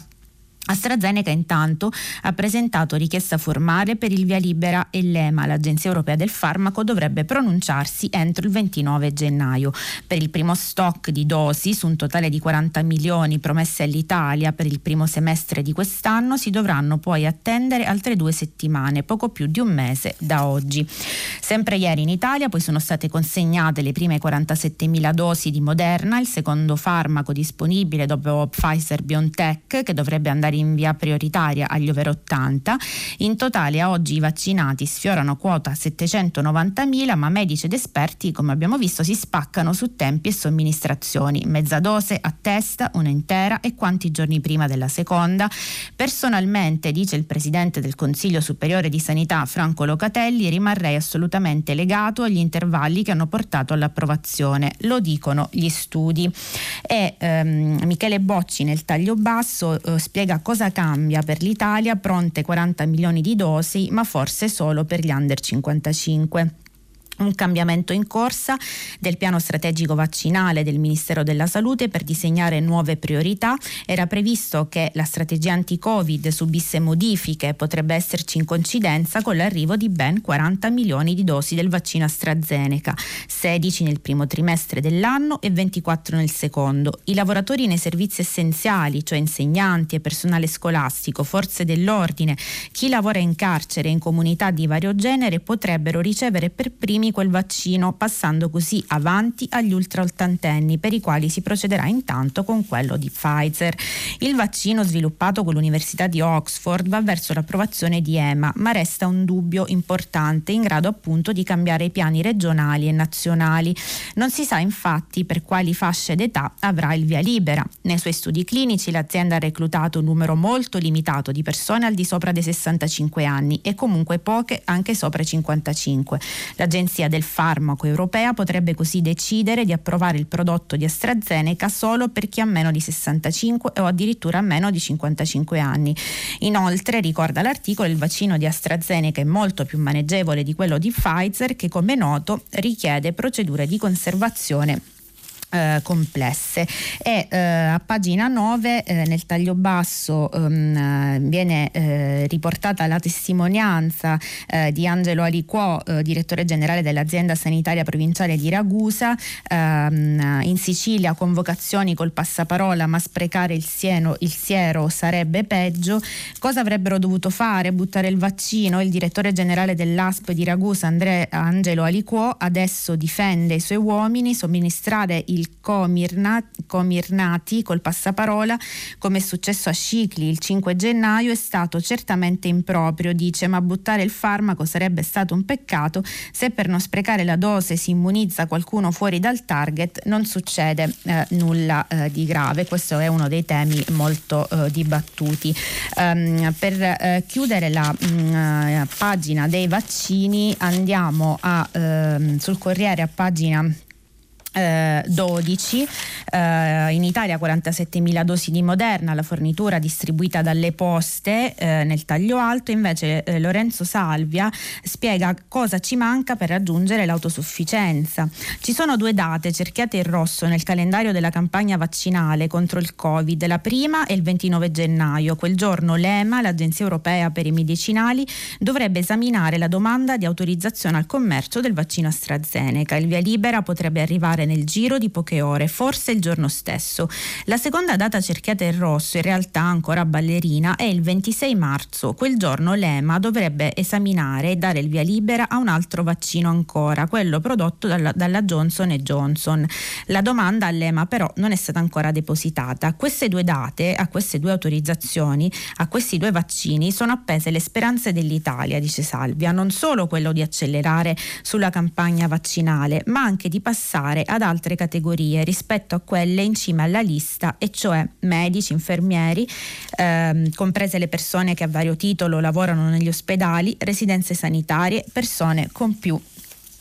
AstraZeneca intanto ha presentato richiesta formale per il via libera e l'EMA, l'Agenzia Europea del Farmaco, dovrebbe pronunciarsi entro il 29 gennaio. Per il primo stock di dosi su un totale di 40 milioni promesse all'Italia per il primo semestre di quest'anno si dovranno poi attendere altre due settimane, poco più di un mese da oggi. Sempre ieri in Italia poi sono state consegnate le prime 47 mila dosi di Moderna, il secondo farmaco disponibile dopo Pfizer BioNTech che dovrebbe andare in via prioritaria agli over 80. In totale a oggi i vaccinati sfiorano quota 790.000, ma medici ed esperti, come abbiamo visto, si spaccano su tempi e somministrazioni. Mezza dose a testa, una intera e quanti giorni prima della seconda. Personalmente, dice il presidente del Consiglio Superiore di Sanità Franco Locatelli, rimarrei assolutamente legato agli intervalli che hanno portato all'approvazione. Lo dicono gli studi. E ehm, Michele Bocci nel taglio basso eh, spiega cosa cambia per l'Italia, pronte 40 milioni di dosi, ma forse solo per gli under 55 un cambiamento in corsa del piano strategico vaccinale del Ministero della Salute per disegnare nuove priorità. Era previsto che la strategia anti-Covid subisse modifiche, potrebbe esserci in coincidenza con l'arrivo di ben 40 milioni di dosi del vaccino AstraZeneca, 16 nel primo trimestre dell'anno e 24 nel secondo. I lavoratori nei servizi essenziali, cioè insegnanti e personale scolastico, forze dell'ordine, chi lavora in carcere e in comunità di vario genere potrebbero ricevere per primi primi quel vaccino, passando così avanti agli ultraottantenni, per i quali si procederà intanto con quello di Pfizer. Il vaccino sviluppato con l'Università di Oxford va verso l'approvazione di EMA, ma resta un dubbio importante in grado appunto di cambiare i piani regionali e nazionali. Non si sa infatti per quali fasce d'età avrà il via libera. Nei suoi studi clinici l'azienda ha reclutato un numero molto limitato di persone al di sopra dei 65 anni e comunque poche anche sopra i 55. L'agenzia l'Agenzia del Farmaco Europea potrebbe così decidere di approvare il prodotto di AstraZeneca solo per chi ha meno di 65 o addirittura meno di 55 anni. Inoltre, ricorda l'articolo, il vaccino di AstraZeneca è molto più maneggevole di quello di Pfizer che come noto richiede procedure di conservazione eh, complesse. E eh, a pagina 9 eh, nel taglio basso ehm, viene eh, riportata la testimonianza eh, di Angelo Aliquò, eh, direttore generale dell'azienda sanitaria provinciale di Ragusa ehm, in Sicilia convocazioni col passaparola ma sprecare il, sieno, il siero sarebbe peggio. Cosa avrebbero dovuto fare? buttare il vaccino? Il direttore generale dell'ASP di Ragusa Andre, Angelo Aliquò adesso difende i suoi uomini somministrare il comirnati, col passaparola, come è successo a Scicli il 5 gennaio, è stato certamente improprio, dice, ma buttare il farmaco sarebbe stato un peccato se per non sprecare la dose si immunizza qualcuno fuori dal target, non succede eh, nulla eh, di grave. Questo è uno dei temi molto eh, dibattuti. Um, per eh, chiudere la mh, mm, eh, pagina dei vaccini andiamo a, ehm, sul Corriere a pagina 12, eh, in Italia 47.000 dosi di Moderna, la fornitura distribuita dalle poste eh, nel taglio alto, invece eh, Lorenzo Salvia spiega cosa ci manca per raggiungere l'autosufficienza. Ci sono due date cerchiate in rosso nel calendario della campagna vaccinale contro il Covid, la prima è il 29 gennaio, quel giorno l'EMA, l'Agenzia Europea per i Medicinali, dovrebbe esaminare la domanda di autorizzazione al commercio del vaccino AstraZeneca. Il via libera potrebbe arrivare nel giro di poche ore, forse il giorno stesso. La seconda data cerchiata in rosso, in realtà ancora ballerina, è il 26 marzo. Quel giorno l'EMA dovrebbe esaminare e dare il via libera a un altro vaccino ancora, quello prodotto dalla, dalla Johnson Johnson. La domanda all'EMA però non è stata ancora depositata. Queste due date, a queste due autorizzazioni, a questi due vaccini sono appese le speranze dell'Italia, dice Salvia, non solo quello di accelerare sulla campagna vaccinale, ma anche di passare a ad altre categorie rispetto a quelle in cima alla lista, e cioè medici, infermieri, ehm, comprese le persone che a vario titolo lavorano negli ospedali, residenze sanitarie, persone con più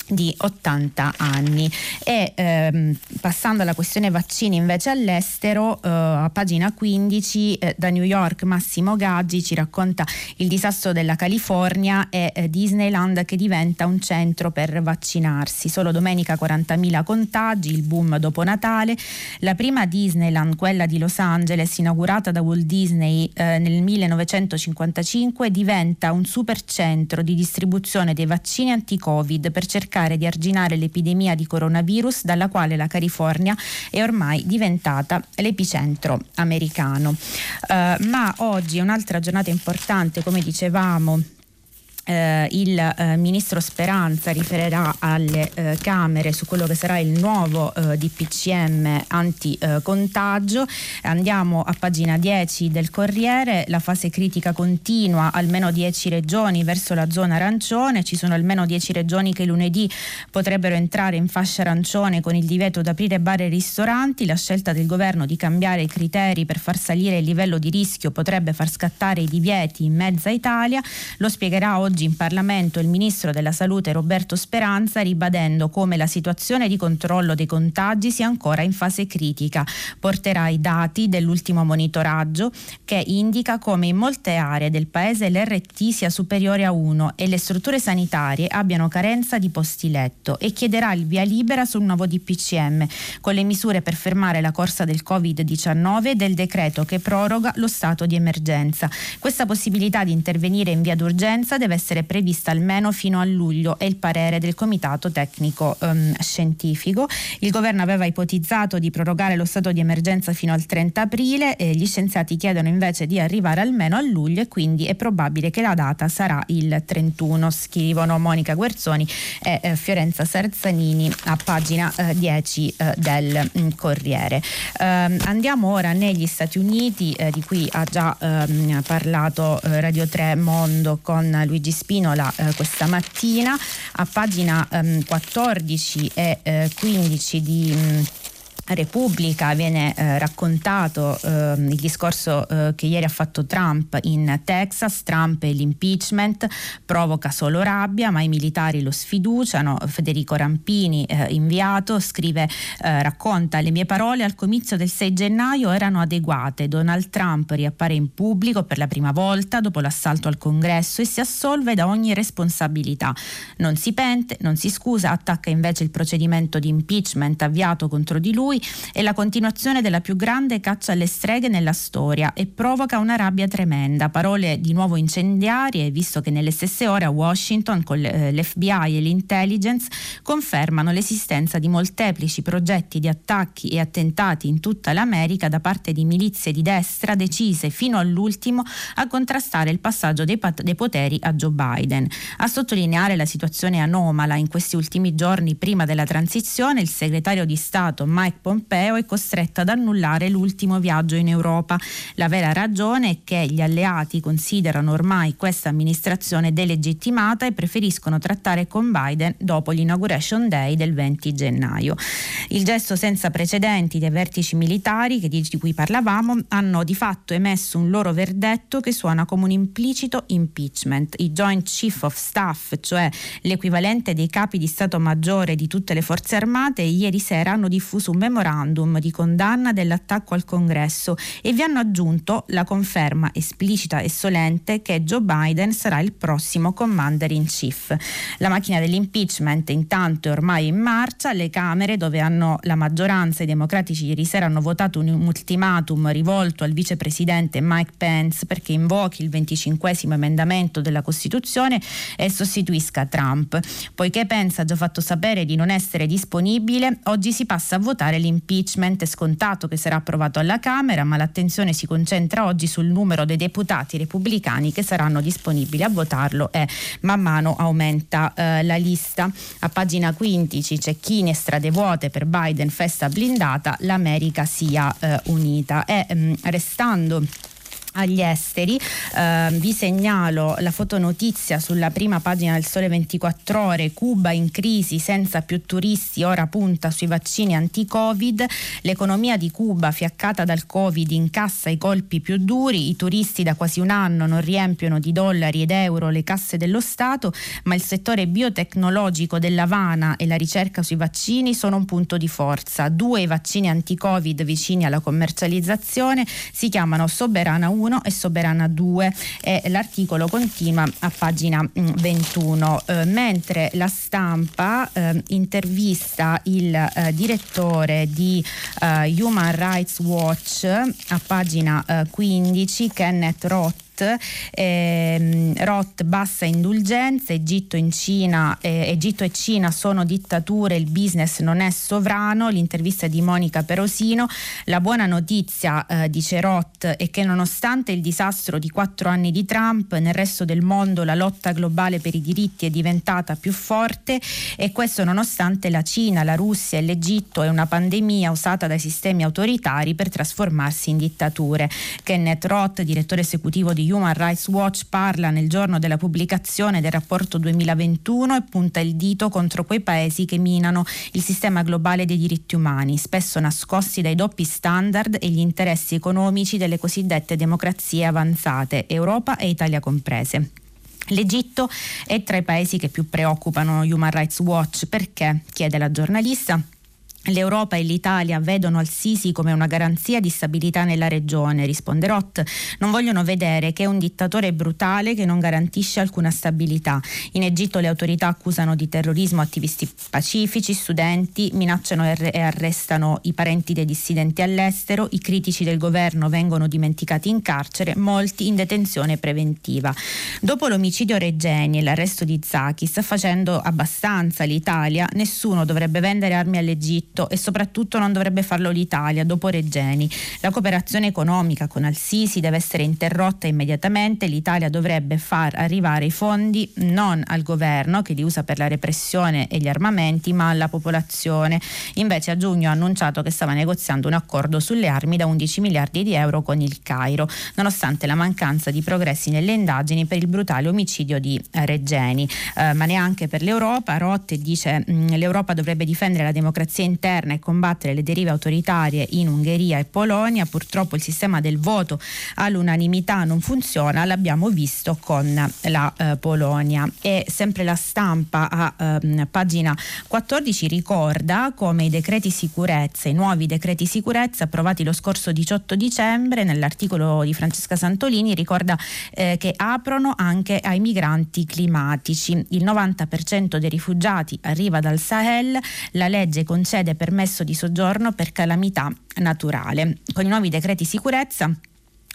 di 80 anni. E ehm, passando alla questione vaccini invece all'estero eh, a pagina 15 eh, da New York Massimo Gaggi ci racconta il disastro della California e eh, Disneyland che diventa un centro per vaccinarsi. Solo domenica 40.000 contagi il boom dopo Natale. La prima Disneyland quella di Los Angeles inaugurata da Walt Disney eh, nel 1955 diventa un supercentro di distribuzione dei vaccini anti-covid per cercare cercare di arginare l'epidemia di coronavirus dalla quale la California è ormai diventata l'epicentro americano. Uh, ma oggi è un'altra giornata importante, come dicevamo, eh, il eh, ministro Speranza riferirà alle eh, Camere su quello che sarà il nuovo eh, DPCM anticontagio. Andiamo a pagina 10 del Corriere, la fase critica continua, almeno 10 regioni verso la zona arancione, ci sono almeno 10 regioni che lunedì potrebbero entrare in fascia arancione con il divieto di aprire bar e ristoranti, la scelta del governo di cambiare i criteri per far salire il livello di rischio potrebbe far scattare i divieti in mezza Italia, lo spiegherà oggi oggi in Parlamento il ministro della Salute Roberto Speranza ribadendo come la situazione di controllo dei contagi sia ancora in fase critica. Porterà i dati dell'ultimo monitoraggio che indica come in molte aree del paese l'RT sia superiore a 1 e le strutture sanitarie abbiano carenza di posti letto e chiederà il via libera sul nuovo DPCM con le misure per fermare la corsa del Covid-19 e del decreto che proroga lo stato di emergenza. Questa possibilità di intervenire in via d'urgenza deve essere essere prevista almeno fino a luglio è il parere del Comitato Tecnico um, Scientifico. Il governo aveva ipotizzato di prorogare lo stato di emergenza fino al 30 aprile e gli scienziati chiedono invece di arrivare almeno a luglio e quindi è probabile che la data sarà il 31, scrivono Monica Guerzoni e eh, Fiorenza Sarzanini a pagina eh, 10 eh, del mh, mm, Corriere. Ehm, andiamo ora negli Stati Uniti, eh, di cui ha già ehm, parlato eh, Radio 3 Mondo con Luigi Spinola eh, questa mattina a pagina ehm, 14 e eh, 15 di... Mh, Repubblica viene eh, raccontato eh, il discorso eh, che ieri ha fatto Trump in Texas, Trump e l'impeachment provoca solo rabbia ma i militari lo sfiduciano, Federico Rampini eh, inviato scrive, eh, racconta le mie parole al comizio del 6 gennaio erano adeguate, Donald Trump riappare in pubblico per la prima volta dopo l'assalto al congresso e si assolve da ogni responsabilità, non si pente, non si scusa, attacca invece il procedimento di impeachment avviato contro di lui lui è la continuazione della più grande caccia alle streghe nella storia e provoca una rabbia tremenda. Parole di nuovo incendiarie, visto che nelle stesse ore a Washington con eh, l'FBI e l'intelligence confermano l'esistenza di molteplici progetti di attacchi e attentati in tutta l'America da parte di milizie di destra decise fino all'ultimo a contrastare il passaggio dei, pat- dei poteri a Joe Biden. A sottolineare la situazione anomala in questi ultimi giorni prima della transizione, il segretario di Stato Mike Pompeo è costretto ad annullare l'ultimo viaggio in Europa. La vera ragione è che gli alleati considerano ormai questa amministrazione delegittimata e preferiscono trattare con Biden dopo l'inauguration day del 20 gennaio. Il gesto senza precedenti dei vertici militari di cui parlavamo hanno di fatto emesso un loro verdetto che suona come un implicito impeachment. I Joint Chief of Staff, cioè l'equivalente dei capi di Stato Maggiore di tutte le forze armate, ieri sera hanno diffuso un memorandum di condanna dell'attacco al Congresso e vi hanno aggiunto la conferma esplicita e solente che Joe Biden sarà il prossimo commander in chief. La macchina dell'impeachment intanto è ormai in marcia, le Camere dove hanno la maggioranza i democratici ieri sera hanno votato un ultimatum rivolto al vicepresidente Mike Pence perché invochi il 25 emendamento della Costituzione e sostituisca Trump. Poiché Pence ha già fatto sapere di non essere disponibile, oggi si passa a votare approvare l'impeachment è scontato che sarà approvato alla Camera, ma l'attenzione si concentra oggi sul numero dei deputati repubblicani che saranno disponibili a votarlo e man mano aumenta eh, la lista. A pagina 15 cecchini e strade vuote per Biden, festa blindata, l'America sia eh, unita. E mh, mm, restando agli esteri. Eh, vi segnalo la fotonotizia sulla prima pagina del Sole 24 Ore, Cuba in crisi senza più turisti, ora punta sui vaccini anti-Covid, l'economia di Cuba fiaccata dal Covid incassa i colpi più duri, i turisti da quasi un anno non riempiono di dollari ed euro le casse dello Stato, ma il settore biotecnologico dell'Havana e la ricerca sui vaccini sono un punto di forza. Due vaccini anti-Covid vicini alla commercializzazione si chiamano Soberana 1 1 e Soberana 2 e l'articolo continua a pagina 21 mm, eh, mentre la stampa eh, intervista il eh, direttore di eh, Human Rights Watch a pagina 15 eh, Kenneth Roth Roth, ehm, Roth bassa indulgenza, Egitto, Cina, eh, Egitto e Cina sono dittature, il business non è sovrano, l'intervista di Monica Perosino, la buona notizia, eh, dice Roth, è che nonostante il disastro di quattro anni di Trump, nel resto del mondo la lotta globale per i diritti è diventata più forte e questo nonostante la Cina, la Russia e l'Egitto è una pandemia usata dai sistemi autoritari per trasformarsi in dittature. Kenneth Roth, direttore esecutivo di Human Rights Watch parla nel giorno della pubblicazione del rapporto 2021 e punta il dito contro quei paesi che minano il sistema globale dei diritti umani, spesso nascosti dai doppi standard e gli interessi economici delle cosiddette democrazie avanzate, Europa e Italia comprese. L'Egitto è tra i paesi che più preoccupano Human Rights Watch. Perché, chiede la giornalista, L'Europa e l'Italia vedono al-Sisi come una garanzia di stabilità nella regione, risponde Roth. Non vogliono vedere che è un dittatore brutale che non garantisce alcuna stabilità. In Egitto le autorità accusano di terrorismo attivisti pacifici, studenti, minacciano e arrestano i parenti dei dissidenti all'estero, i critici del governo vengono dimenticati in carcere, molti in detenzione preventiva. Dopo l'omicidio Regeni e l'arresto di Zakis, facendo abbastanza l'Italia, nessuno dovrebbe vendere armi all'Egitto diritto e soprattutto non dovrebbe farlo l'Italia dopo Regeni. La cooperazione economica con Al-Sisi deve essere interrotta immediatamente, l'Italia dovrebbe far arrivare i fondi non al governo che li usa per la repressione e gli armamenti, ma alla popolazione. Invece a giugno ha annunciato che stava negoziando un accordo sulle armi da 11 miliardi di euro con il Cairo, nonostante la mancanza di progressi nelle indagini per il brutale omicidio di Regeni. Eh, ma neanche per l'Europa. Rotte dice che mm, l'Europa dovrebbe difendere la democrazia interna interna e combattere le derive autoritarie in Ungheria e Polonia. Purtroppo il sistema del voto all'unanimità non funziona, l'abbiamo visto con la eh, Polonia. E sempre la stampa a eh, pagina 14 ricorda come i decreti sicurezza, i nuovi decreti sicurezza approvati lo scorso 18 dicembre nell'articolo di Francesca Santolini ricorda eh, che aprono anche ai migranti climatici. Il 90% dei rifugiati arriva dal Sahel, la legge concede permesso di soggiorno per calamità naturale. Con i nuovi decreti sicurezza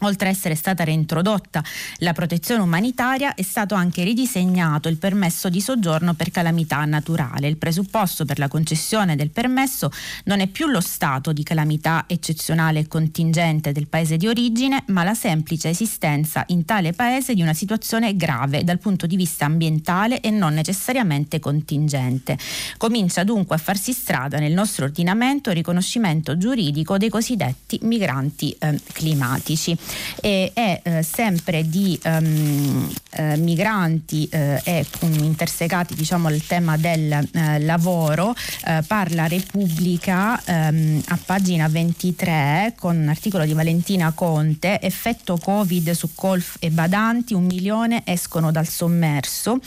Oltre a essere stata reintrodotta la protezione umanitaria, è stato anche ridisegnato il permesso di soggiorno per calamità naturale. Il presupposto per la concessione del permesso non è più lo stato di calamità eccezionale e contingente del paese di origine, ma la semplice esistenza in tale paese di una situazione grave dal punto di vista ambientale e non necessariamente contingente. Comincia dunque a farsi strada nel nostro ordinamento il riconoscimento giuridico dei cosiddetti migranti eh, climatici e è eh, sempre di um, eh, migranti eh, e um, intersecati diciamo al tema del eh, lavoro eh, parla Repubblica um, a pagina 23 con un articolo di Valentina Conte effetto Covid su Colf e Badanti un milione escono dal sommerso.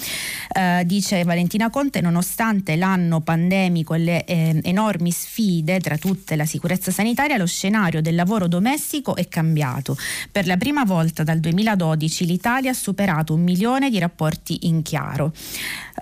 Eh, dice Valentina Conte nonostante l'anno pandemico e le enormi sfide tra tutte la sicurezza sanitaria lo scenario del lavoro domestico è cambiato per la prima volta dal 2012 l'Italia ha superato un milione di rapporti in chiaro.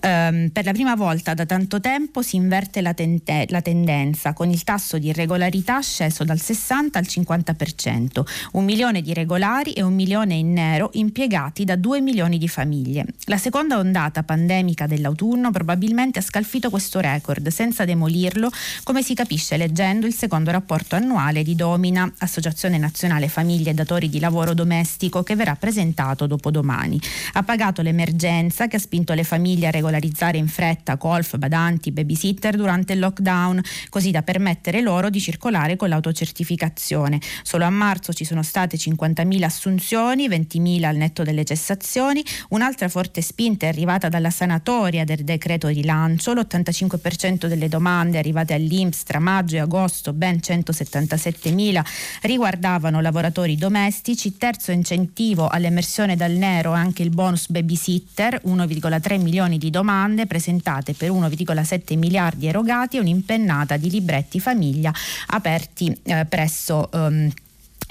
Um, per la prima volta da tanto tempo si inverte la, tente- la, tendenza, con il tasso di irregolarità sceso dal 60 al 50%, un milione di regolari e un milione in nero impiegati da 2 milioni di famiglie. La seconda ondata pandemica dell'autunno probabilmente ha scalfito questo record, senza demolirlo, come si capisce leggendo il secondo rapporto annuale di Domina, Associazione Nazionale Famiglie e Datori di Lavoro Domestico, che verrà presentato dopodomani. Ha pagato l'emergenza che ha spinto le famiglie a regolarizzare in fretta golf, badanti, babysitter durante il lockdown, così da permettere loro di circolare con l'autocertificazione. Solo a marzo ci sono state 50.000 assunzioni, 20.000 al netto delle cessazioni. Un'altra forte spinta è arrivata dalla sanatoria del decreto rilancio. L'85% delle domande arrivate all'Inps tra maggio e agosto, ben 177.000, riguardavano lavoratori domestici. Terzo incentivo all'emersione dal nero anche il bonus babysitter, 1,3 milioni di domande presentate per 1,7 miliardi erogati e un'impennata di libretti famiglia aperti eh, presso um,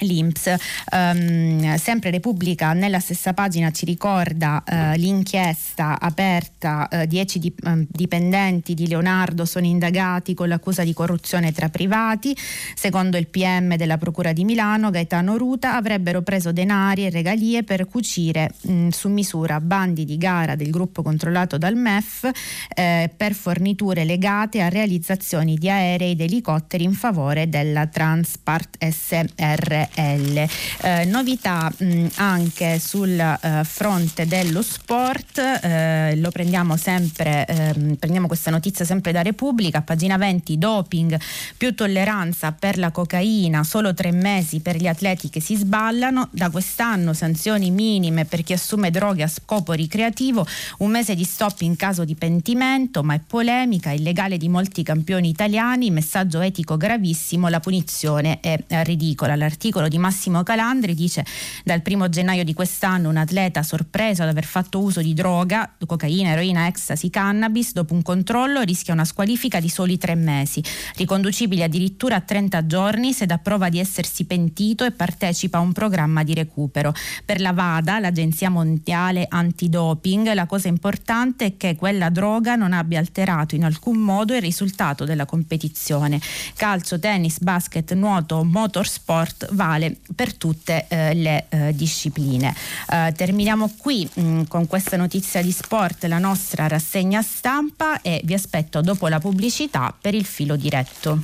l'Inps. Um, sempre Repubblica nella stessa pagina ci ricorda uh, l'inchiesta aperta, uh, dip- um, dipendenti di Leonardo sono indagati con l'accusa di corruzione tra privati. Secondo il PM della Procura di Milano, Gaetano Ruta, avrebbero preso denari e regalie per cucire mh, su misura bandi di gara del gruppo controllato dal MEF eh, per forniture legate a realizzazioni di aerei ed elicotteri in favore della Transpart SR L. Eh, novità mh, anche sul eh, fronte dello sport, eh, lo prendiamo sempre, ehm, prendiamo questa notizia sempre da Repubblica, pagina 20, doping, più tolleranza per la cocaina, solo tre mesi per gli atleti che si sballano, da quest'anno sanzioni minime per chi assume droghe a scopo ricreativo, un mese di stop in caso di pentimento, ma è polemica, illegale di molti campioni italiani, messaggio etico gravissimo, la punizione è ridicola. L'articolo l'articolo di Massimo Calandri dice dal primo gennaio di quest'anno un atleta sorpreso ad aver fatto uso di droga, cocaina, eroina, ecstasy, cannabis, dopo un controllo rischia una squalifica di soli tre mesi, riconducibili addirittura a 30 giorni se dà prova di essersi pentito e partecipa a un programma di recupero. Per la VADA, l'Agenzia Mondiale Antidoping, la cosa importante è che quella droga non abbia alterato in alcun modo il risultato della competizione. Calcio, tennis, basket, nuoto, motorsport, va uguale per tutte eh, le eh, discipline. Eh, terminiamo qui mh, mm, con questa notizia di sport la nostra rassegna stampa e vi aspetto dopo la pubblicità per il filo diretto.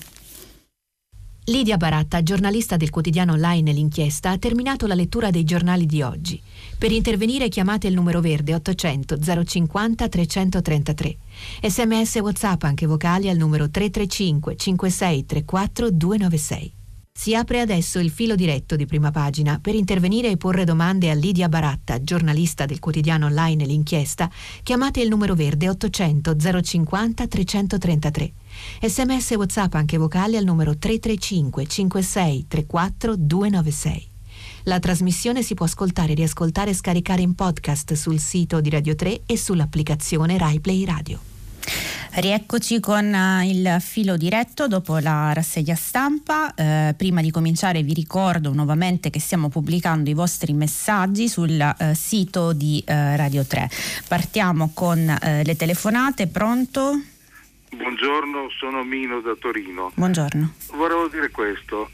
Lidia Baratta, giornalista del quotidiano online L'Inchiesta, ha terminato la lettura dei giornali di oggi. Per intervenire chiamate il numero verde 800 050 333. Sms WhatsApp anche vocali al numero 335 5634 296. Si apre adesso il filo diretto di prima pagina. Per intervenire e porre domande a Lidia Baratta, giornalista del quotidiano online L'Inchiesta, chiamate il numero verde 800 050 333. Sms WhatsApp anche vocale al numero 335 56 34 296. La trasmissione si può ascoltare, riascoltare e scaricare in podcast sul sito di Radio 3 e sull'applicazione RaiPlay Radio. Rieccoci con uh, il filo diretto dopo la rassegna stampa. Uh, prima di cominciare vi ricordo nuovamente che stiamo pubblicando i vostri messaggi sul uh, sito di Radio 3. Partiamo con le telefonate, pronto? Buongiorno, sono Mino da Torino. Buongiorno. Volevo dire questo,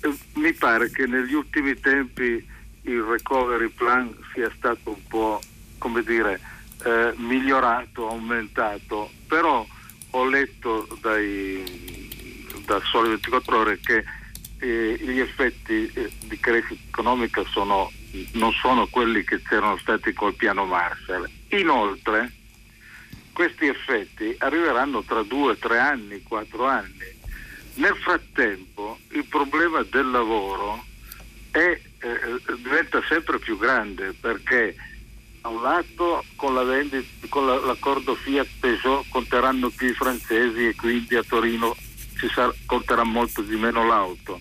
eh, mi pare che negli ultimi tempi il recovery plan sia stato un po', come dire, eh, migliorato, aumentato, però ho letto dai, da Sole 24 ore che eh, gli effetti eh, di crescita economica sono, non sono quelli che c'erano stati col piano Marshall. Inoltre, questi effetti arriveranno tra due, tre anni, quattro anni. Nel frattempo il problema del lavoro è, eh, diventa sempre più grande perché da un lato con, la vendita, con la, l'accordo Fiat Peugeot conteranno più i francesi e quindi a Torino ci sarà, conterà molto di meno l'auto.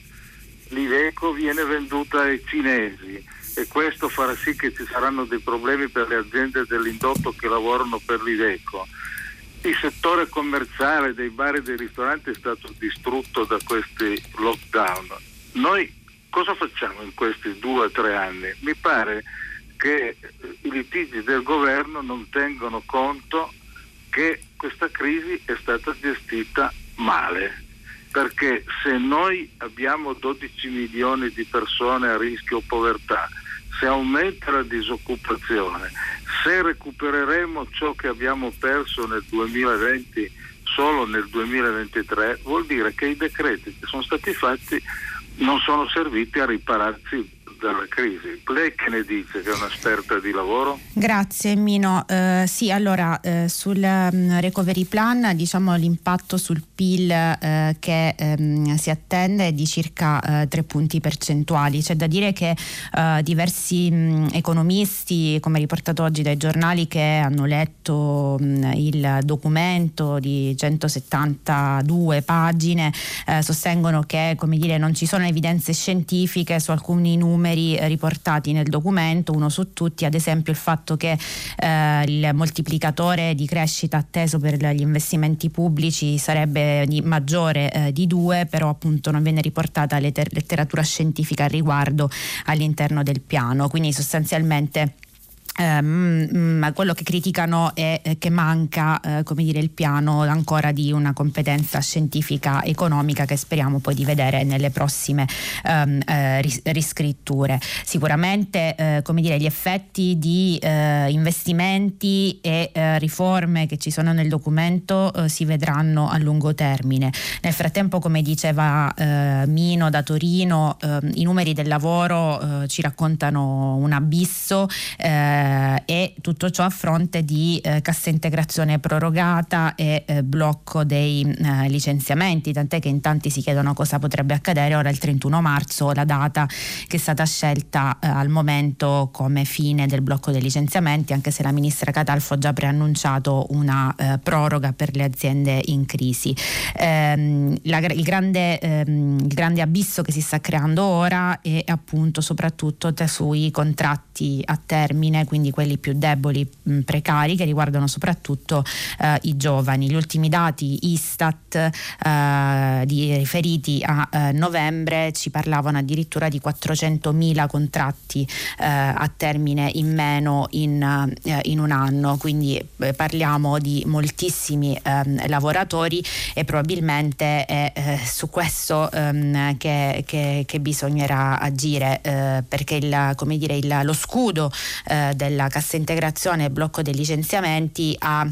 L'Iveco viene venduta ai cinesi e questo farà sì che ci saranno dei problemi per le aziende dell'indotto che lavorano per l'Iveco. Il settore commerciale dei bar e dei ristoranti è stato distrutto da questi lockdown. Noi cosa facciamo in questi due o tre anni? Mi pare che i litigi del governo non tengono conto che questa crisi è stata gestita male, perché se noi abbiamo 12 milioni di persone a rischio povertà, se aumenta la disoccupazione, se recupereremo ciò che abbiamo perso nel 2020 solo nel 2023, vuol dire che i decreti che sono stati fatti non sono serviti a ripararci dalla crisi. Lei che ne dice che è un'esperta di lavoro? Grazie Mino. Eh, sì, allora eh, sul um, recovery plan diciamo l'impatto sul PIL eh, che ehm, si attende è di circa eh, tre punti percentuali. C'è da dire che eh, diversi mh, economisti, come riportato oggi dai giornali che hanno letto mh, il documento di 172 pagine, eh, sostengono che come dire, non ci sono evidenze scientifiche su alcuni numeri numeri riportati nel documento, uno su tutti, ad esempio il fatto che eh, il moltiplicatore di crescita atteso per gli investimenti pubblici sarebbe di maggiore eh, di due, però appunto non viene riportata letteratura scientifica al riguardo all'interno del piano, quindi sostanzialmente Um, quello che criticano è che manca eh, dire, il piano ancora di una competenza scientifica economica che speriamo poi di vedere nelle prossime um, eh, riscritture. Sicuramente eh, come dire, gli effetti di eh, investimenti e eh, riforme che ci sono nel documento eh, si vedranno a lungo termine. Nel frattempo, come diceva Mino da Torino, ehm, i numeri del lavoro ci raccontano un abisso eh, e tutto ciò a fronte di eh, cassa integrazione prorogata e eh, blocco dei eh, licenziamenti, tant'è che in tanti si chiedono cosa potrebbe accadere ora il 31 marzo, la data che è stata scelta eh, al momento come fine del blocco dei licenziamenti, anche se la ministra Catalfo ha già preannunciato una eh, proroga per le aziende in crisi. Ehm, la, il, grande, ehm, il grande abisso che si sta creando ora è appunto soprattutto sui contratti a termine, quindi quelli più deboli, mh, precari, che riguardano soprattutto eh, i giovani. Gli ultimi dati Istat eh, di, riferiti a eh, novembre ci parlavano addirittura di 400.000 contratti eh, a termine in meno in, eh, in un anno, quindi eh, parliamo di moltissimi ehm, lavoratori e probabilmente è su questo ehm, che, che, che, bisognerà agire perché il, dire, il, lo scudo eh, della cassa integrazione e blocco dei licenziamenti ha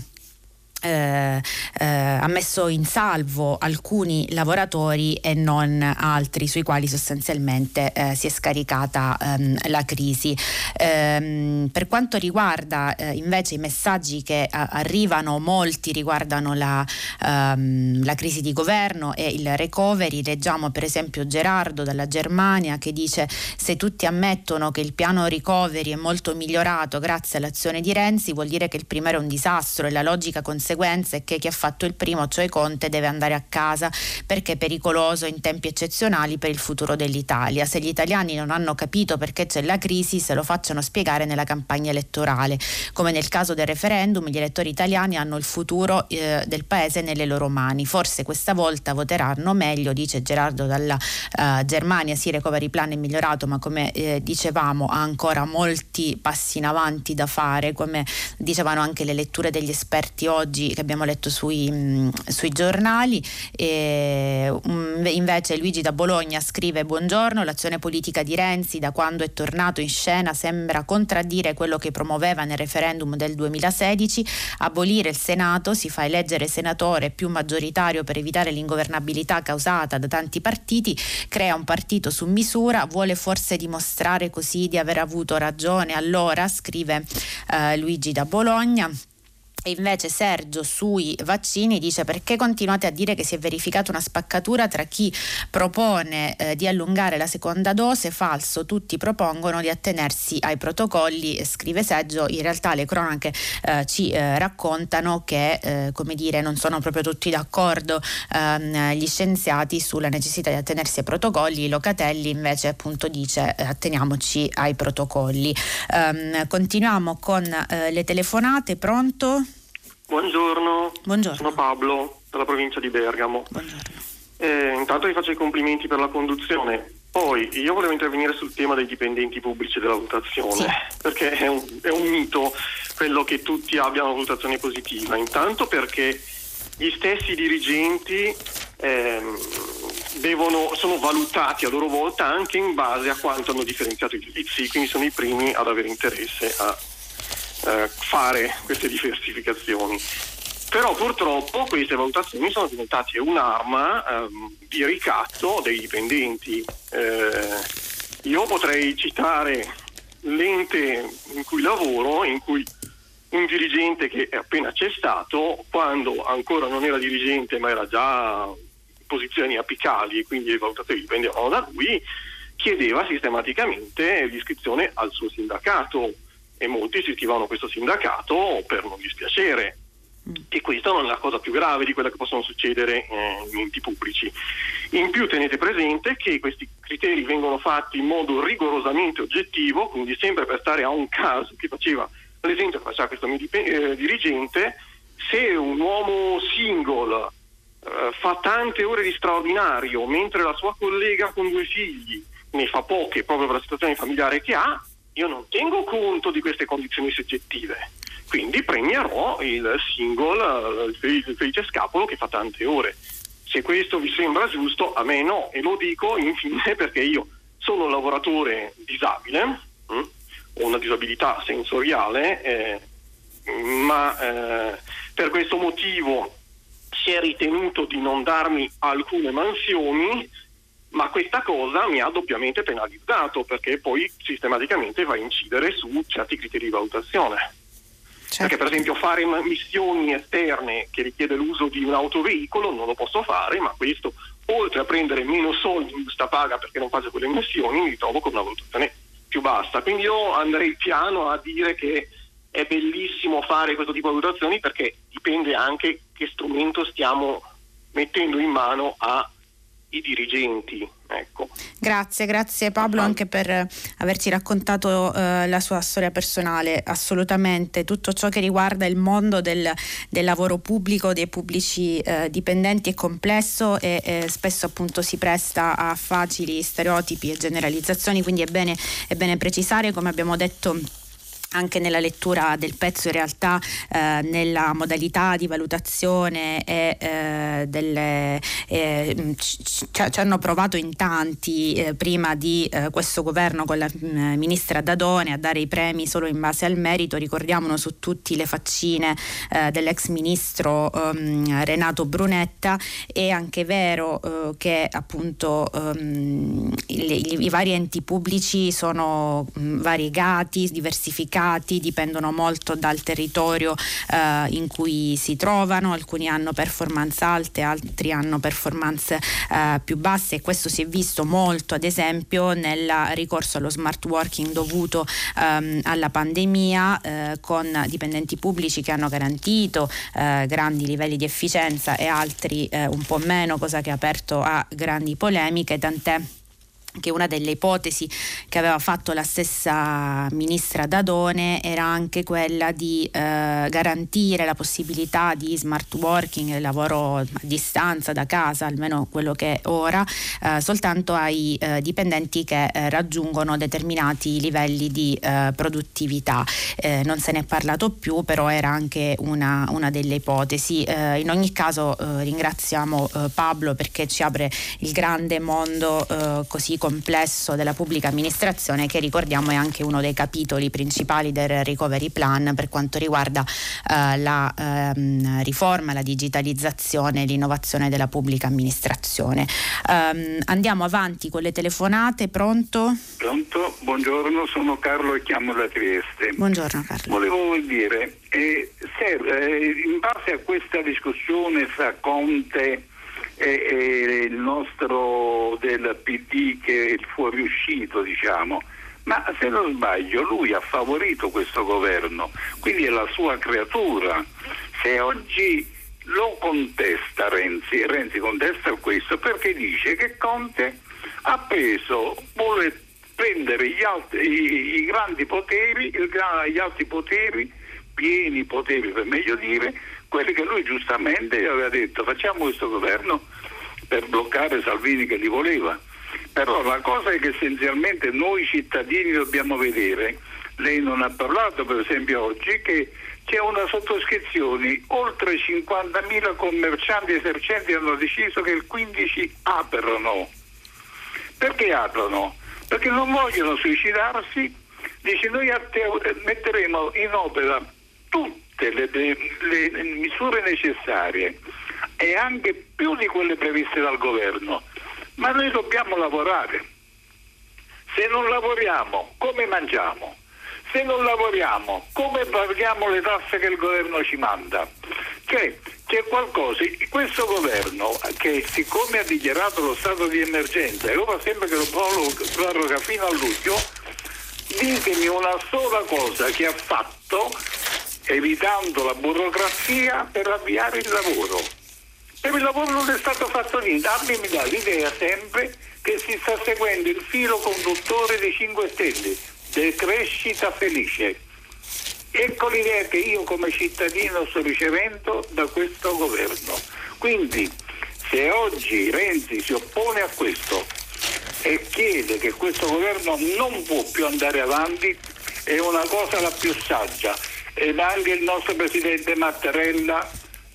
eh, eh, ha messo in salvo alcuni lavoratori e non altri sui quali sostanzialmente eh, si è scaricata ehm, la crisi. Ehm, per quanto riguarda eh, invece i messaggi che a- arrivano, molti riguardano la, ehm, la crisi di governo e il recovery, leggiamo per esempio Gerardo dalla Germania che dice se tutti ammettono che il piano recovery è molto migliorato grazie all'azione di Renzi vuol dire che il primo era un disastro e la logica conseguenza è che chi ha fatto il primo, cioè Conte, deve andare a casa perché è pericoloso in tempi eccezionali per il futuro dell'Italia. Se gli italiani non hanno capito perché c'è la crisi, se lo facciano spiegare nella campagna elettorale. Come nel caso del referendum, gli elettori italiani hanno il futuro eh, del paese nelle loro mani. Forse questa volta voteranno meglio, dice Gerardo dalla uh, Germania. Sì, recovery plan è migliorato, ma come eh, dicevamo ha ancora molti passi in avanti da fare, come dicevano anche le letture degli esperti oggi che abbiamo letto sui, mm, sui giornali. E, um, invece Luigi da Bologna scrive buongiorno, l'azione politica di Renzi da quando è tornato in scena sembra contraddire quello che promuoveva nel referendum del 2016, abolire il Senato, si fa eleggere senatore più maggioritario per evitare l'ingovernabilità causata da tanti partiti, crea un partito su misura, vuole forse dimostrare così di aver avuto ragione. Allora, scrive eh, Luigi da Bologna, invece Sergio sui vaccini dice perché continuate a dire che si è verificata una spaccatura tra chi propone eh, di allungare la seconda dose, falso, tutti propongono di attenersi ai protocolli, scrive Sergio, in realtà le cronache eh, ci eh, raccontano che eh, come dire, non sono proprio tutti d'accordo ehm, gli scienziati sulla necessità di attenersi ai protocolli, Locatelli invece appunto dice eh, atteniamoci ai protocolli. Um, continuiamo con eh, le telefonate, pronto? Buongiorno. Buongiorno. Sono Pablo, dalla provincia di Bergamo. Eh, intanto vi faccio i complimenti per la conduzione. Poi io volevo intervenire sul tema dei dipendenti pubblici della valutazione, sì. perché è un, è un, mito quello che tutti abbiano una valutazione positiva. Intanto perché gli stessi dirigenti ehm, devono, sono valutati a loro volta anche in base a quanto hanno differenziato i giudizi, quindi sono i primi ad avere interesse a eh, fare queste diversificazioni. Però purtroppo queste valutazioni sono diventate un'arma ehm, di ricatto dei dipendenti. Eh, io potrei citare l'ente in cui lavoro, in cui un dirigente che è appena cessato, quando ancora non era dirigente ma era già in posizioni apicali e quindi le valutazioni dipendevano da lui, chiedeva sistematicamente l'iscrizione al suo sindacato e molti si iscrivono a questo sindacato per non dispiacere. E questa non è la cosa più grave di quella che possono succedere eh, in enti pubblici. In più tenete presente che questi criteri vengono fatti in modo rigorosamente oggettivo, quindi sempre per stare a un caso che faceva l'esempio che faceva questo eh, dirigente, se un uomo single eh, fa tante ore di straordinario mentre la sua collega con due figli ne fa poche proprio per la situazione familiare che ha, io non tengo conto di queste condizioni soggettive, quindi premierò il single, il felice scapolo che fa tante ore. Se questo vi sembra giusto, a me no, e lo dico infine <laughs> perché io sono un lavoratore disabile, hm? ho una disabilità sensoriale, eh, ma eh, per questo motivo si è ritenuto di non darmi alcune mansioni ma questa cosa mi ha doppiamente penalizzato perché poi sistematicamente va a incidere su certi criteri di valutazione. Certo. Perché per esempio fare missioni esterne che richiede l'uso di un autoveicolo non lo posso fare, ma questo oltre a prendere meno soldi in busta paga perché non faccio quelle missioni mi ritrovo con una valutazione più bassa. Quindi io andrei piano a dire che è bellissimo fare questo tipo di valutazioni perché dipende anche che strumento stiamo mettendo in mano a i dirigenti. Ecco. Grazie, grazie Pablo anche per averci raccontato eh, la sua storia personale, assolutamente tutto ciò che riguarda il mondo del, del lavoro pubblico, dei pubblici eh, dipendenti è complesso e eh, spesso appunto si presta a facili stereotipi e generalizzazioni, quindi è bene, è bene precisare come abbiamo detto anche nella lettura del pezzo in realtà eh, nella modalità di valutazione e eh, delle, eh, ci, ci, hanno provato in tanti eh, prima di eh, questo governo con la mm, ministra Dadone a dare i premi solo in base al merito. Ricordiamolo su tutte le faccine eh, dell'ex ministro um, Renato Brunetta. È anche vero che appunto um, i, i, vari enti pubblici sono um, variegati diversificati mercati dipendono molto dal territorio eh, in cui si trovano, alcuni hanno performance alte, altri hanno performance eh, più basse. E questo si è visto molto ad esempio nel ricorso allo smart working dovuto ehm, alla pandemia eh, con dipendenti pubblici che hanno garantito eh, grandi livelli di efficienza e altri eh, un po' meno, cosa che ha aperto a grandi polemiche, tant'è che una delle ipotesi che aveva fatto la stessa ministra Dadone era anche quella di eh, garantire la possibilità di smart working, lavoro a distanza da casa, almeno quello che è ora, eh, soltanto ai eh, dipendenti che eh, raggiungono determinati livelli di eh, produttività. Eh, non se ne è parlato più, però era anche una, una delle ipotesi. in ogni caso ringraziamo Pablo perché ci apre il grande mondo così complesso della pubblica amministrazione che ricordiamo è anche uno dei capitoli principali del recovery plan per quanto riguarda eh, la ehm, riforma, la digitalizzazione e l'innovazione della pubblica amministrazione. Um, andiamo avanti con le telefonate, pronto? Pronto, buongiorno, sono Carlo e chiamo da Trieste. Buongiorno Carlo. Volevo dire, eh, se, eh, in base a questa discussione fra Conte e, il nostro del PD che è fuoriuscito, diciamo. Ma se non sbaglio, lui ha favorito questo governo, quindi è la sua creatura. Se oggi lo contesta Renzi, Renzi contesta questo perché dice che Conte ha preso, vuole prendere gli altri, i, i, grandi poteri, il, gli altri poteri, pieni poteri per meglio dire, quelli che lui giustamente aveva detto facciamo questo governo per bloccare Salvini che li voleva. Però la cosa è che essenzialmente noi cittadini dobbiamo vedere, lei non ha parlato per esempio oggi, che c'è una sottoscrizione, oltre 50.000 commercianti esercenti hanno deciso che il 15 aprono. Perché aprono? Perché non vogliono suicidarsi, dice noi metteremo in opera tutte le, le, misure necessarie e anche più di quelle previste dal governo. Ma noi dobbiamo lavorare. Se non lavoriamo, come mangiamo? Se non lavoriamo, come paghiamo le tasse che il governo ci manda? Cioè, c'è qualcosa, questo governo che siccome ha dichiarato lo stato di emergenza e ora sembra che lo proroga fino a luglio, ditemi una sola cosa che ha fatto evitando la burocrazia per avviare il lavoro. Per il lavoro non è stato fatto niente, a me mi dà l'idea sempre che si sta seguendo il filo conduttore dei 5 Stelle, decrescita felice. Ecco l'idea che io come cittadino sto ricevendo da questo governo. Quindi se oggi Renzi si oppone a questo e chiede che questo governo non può più andare avanti, è una cosa la più saggia ed anche il nostro presidente Mattarella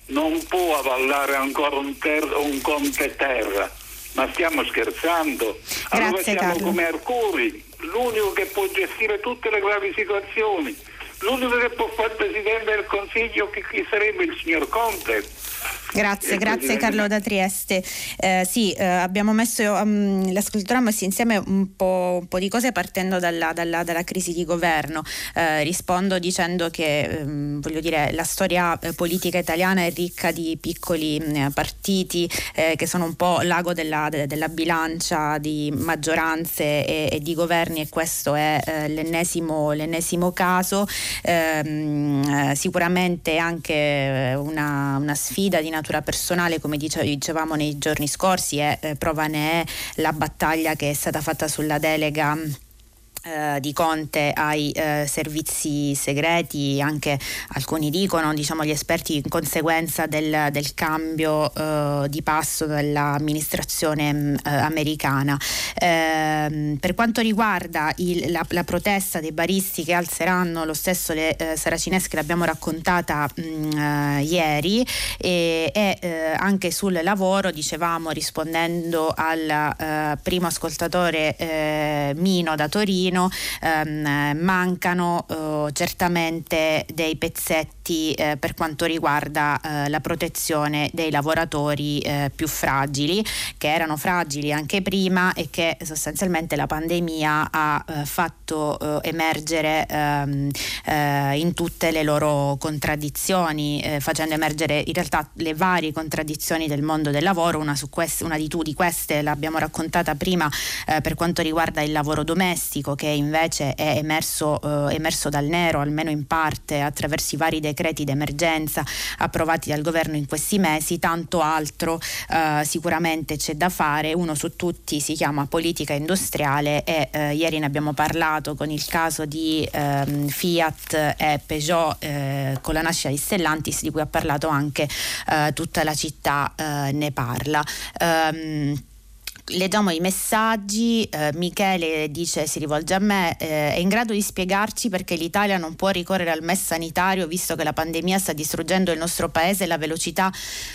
non può avallare ancora un, ter- un Conte Terra. Ma stiamo scherzando? Allora Grazie, siamo Carlo. come Arcuri, l'unico che può gestire tutte le gravi situazioni. L'unico che può fare presidente del Consiglio chi, chi sarebbe il signor Conte Grazie, grazie Carlo da Trieste. Eh, sì, eh, abbiamo messo, um, l'ascoltiamo messi insieme un po', un po', di cose partendo dalla, dalla, dalla crisi di governo. Eh, rispondo dicendo che um, voglio dire, la storia eh, politica italiana è ricca di piccoli um, partiti eh, che sono un po' l'ago della, de, della bilancia di maggioranze e, e, di governi e questo è eh, l'ennesimo, l'ennesimo, caso. Ehm, sicuramente anche una, una sfida di natura personale, come dicevamo nei giorni scorsi, e eh, prova ne è la battaglia che è stata fatta sulla delega eh, di Conte ai eh, servizi segreti, anche alcuni dicono, diciamo gli esperti, in conseguenza del, del cambio eh, di passo dell'amministrazione mm, eh, americana. Ehm, per quanto riguarda il, la, la, protesta dei baristi che alzeranno lo stesso le eh, saracinesche, l'abbiamo raccontata mh, mm, ieri, e, e anche sul lavoro, dicevamo rispondendo al primo ascoltatore Mino da Torino, Torino ehm, mancano eh, certamente dei pezzetti eh, per quanto riguarda eh, la protezione dei lavoratori eh, più fragili, che erano fragili anche prima e che sostanzialmente la pandemia ha eh, fatto eh, emergere ehm, in tutte le loro contraddizioni, facendo emergere in realtà le varie contraddizioni del mondo del lavoro. Una, queste, una di, tu, di queste l'abbiamo raccontata prima per quanto riguarda il lavoro domestico, che invece è emerso, eh, emerso dal nero, almeno in parte, attraverso i vari decreti d'emergenza approvati dal governo in questi mesi, tanto altro eh, sicuramente c'è da fare. Uno su tutti si chiama politica industriale e eh, ieri ne abbiamo parlato con il caso di ehm, Fiat e Peugeot eh, con la nascita di Stellantis di cui ha parlato anche eh, tutta la città eh, ne parla. Um, leggiamo i messaggi, eh, Michele dice, si rivolge a me, eh, è in grado di spiegarci perché l'Italia non può ricorrere al MES sanitario visto che la pandemia sta distruggendo il nostro paese e la velocità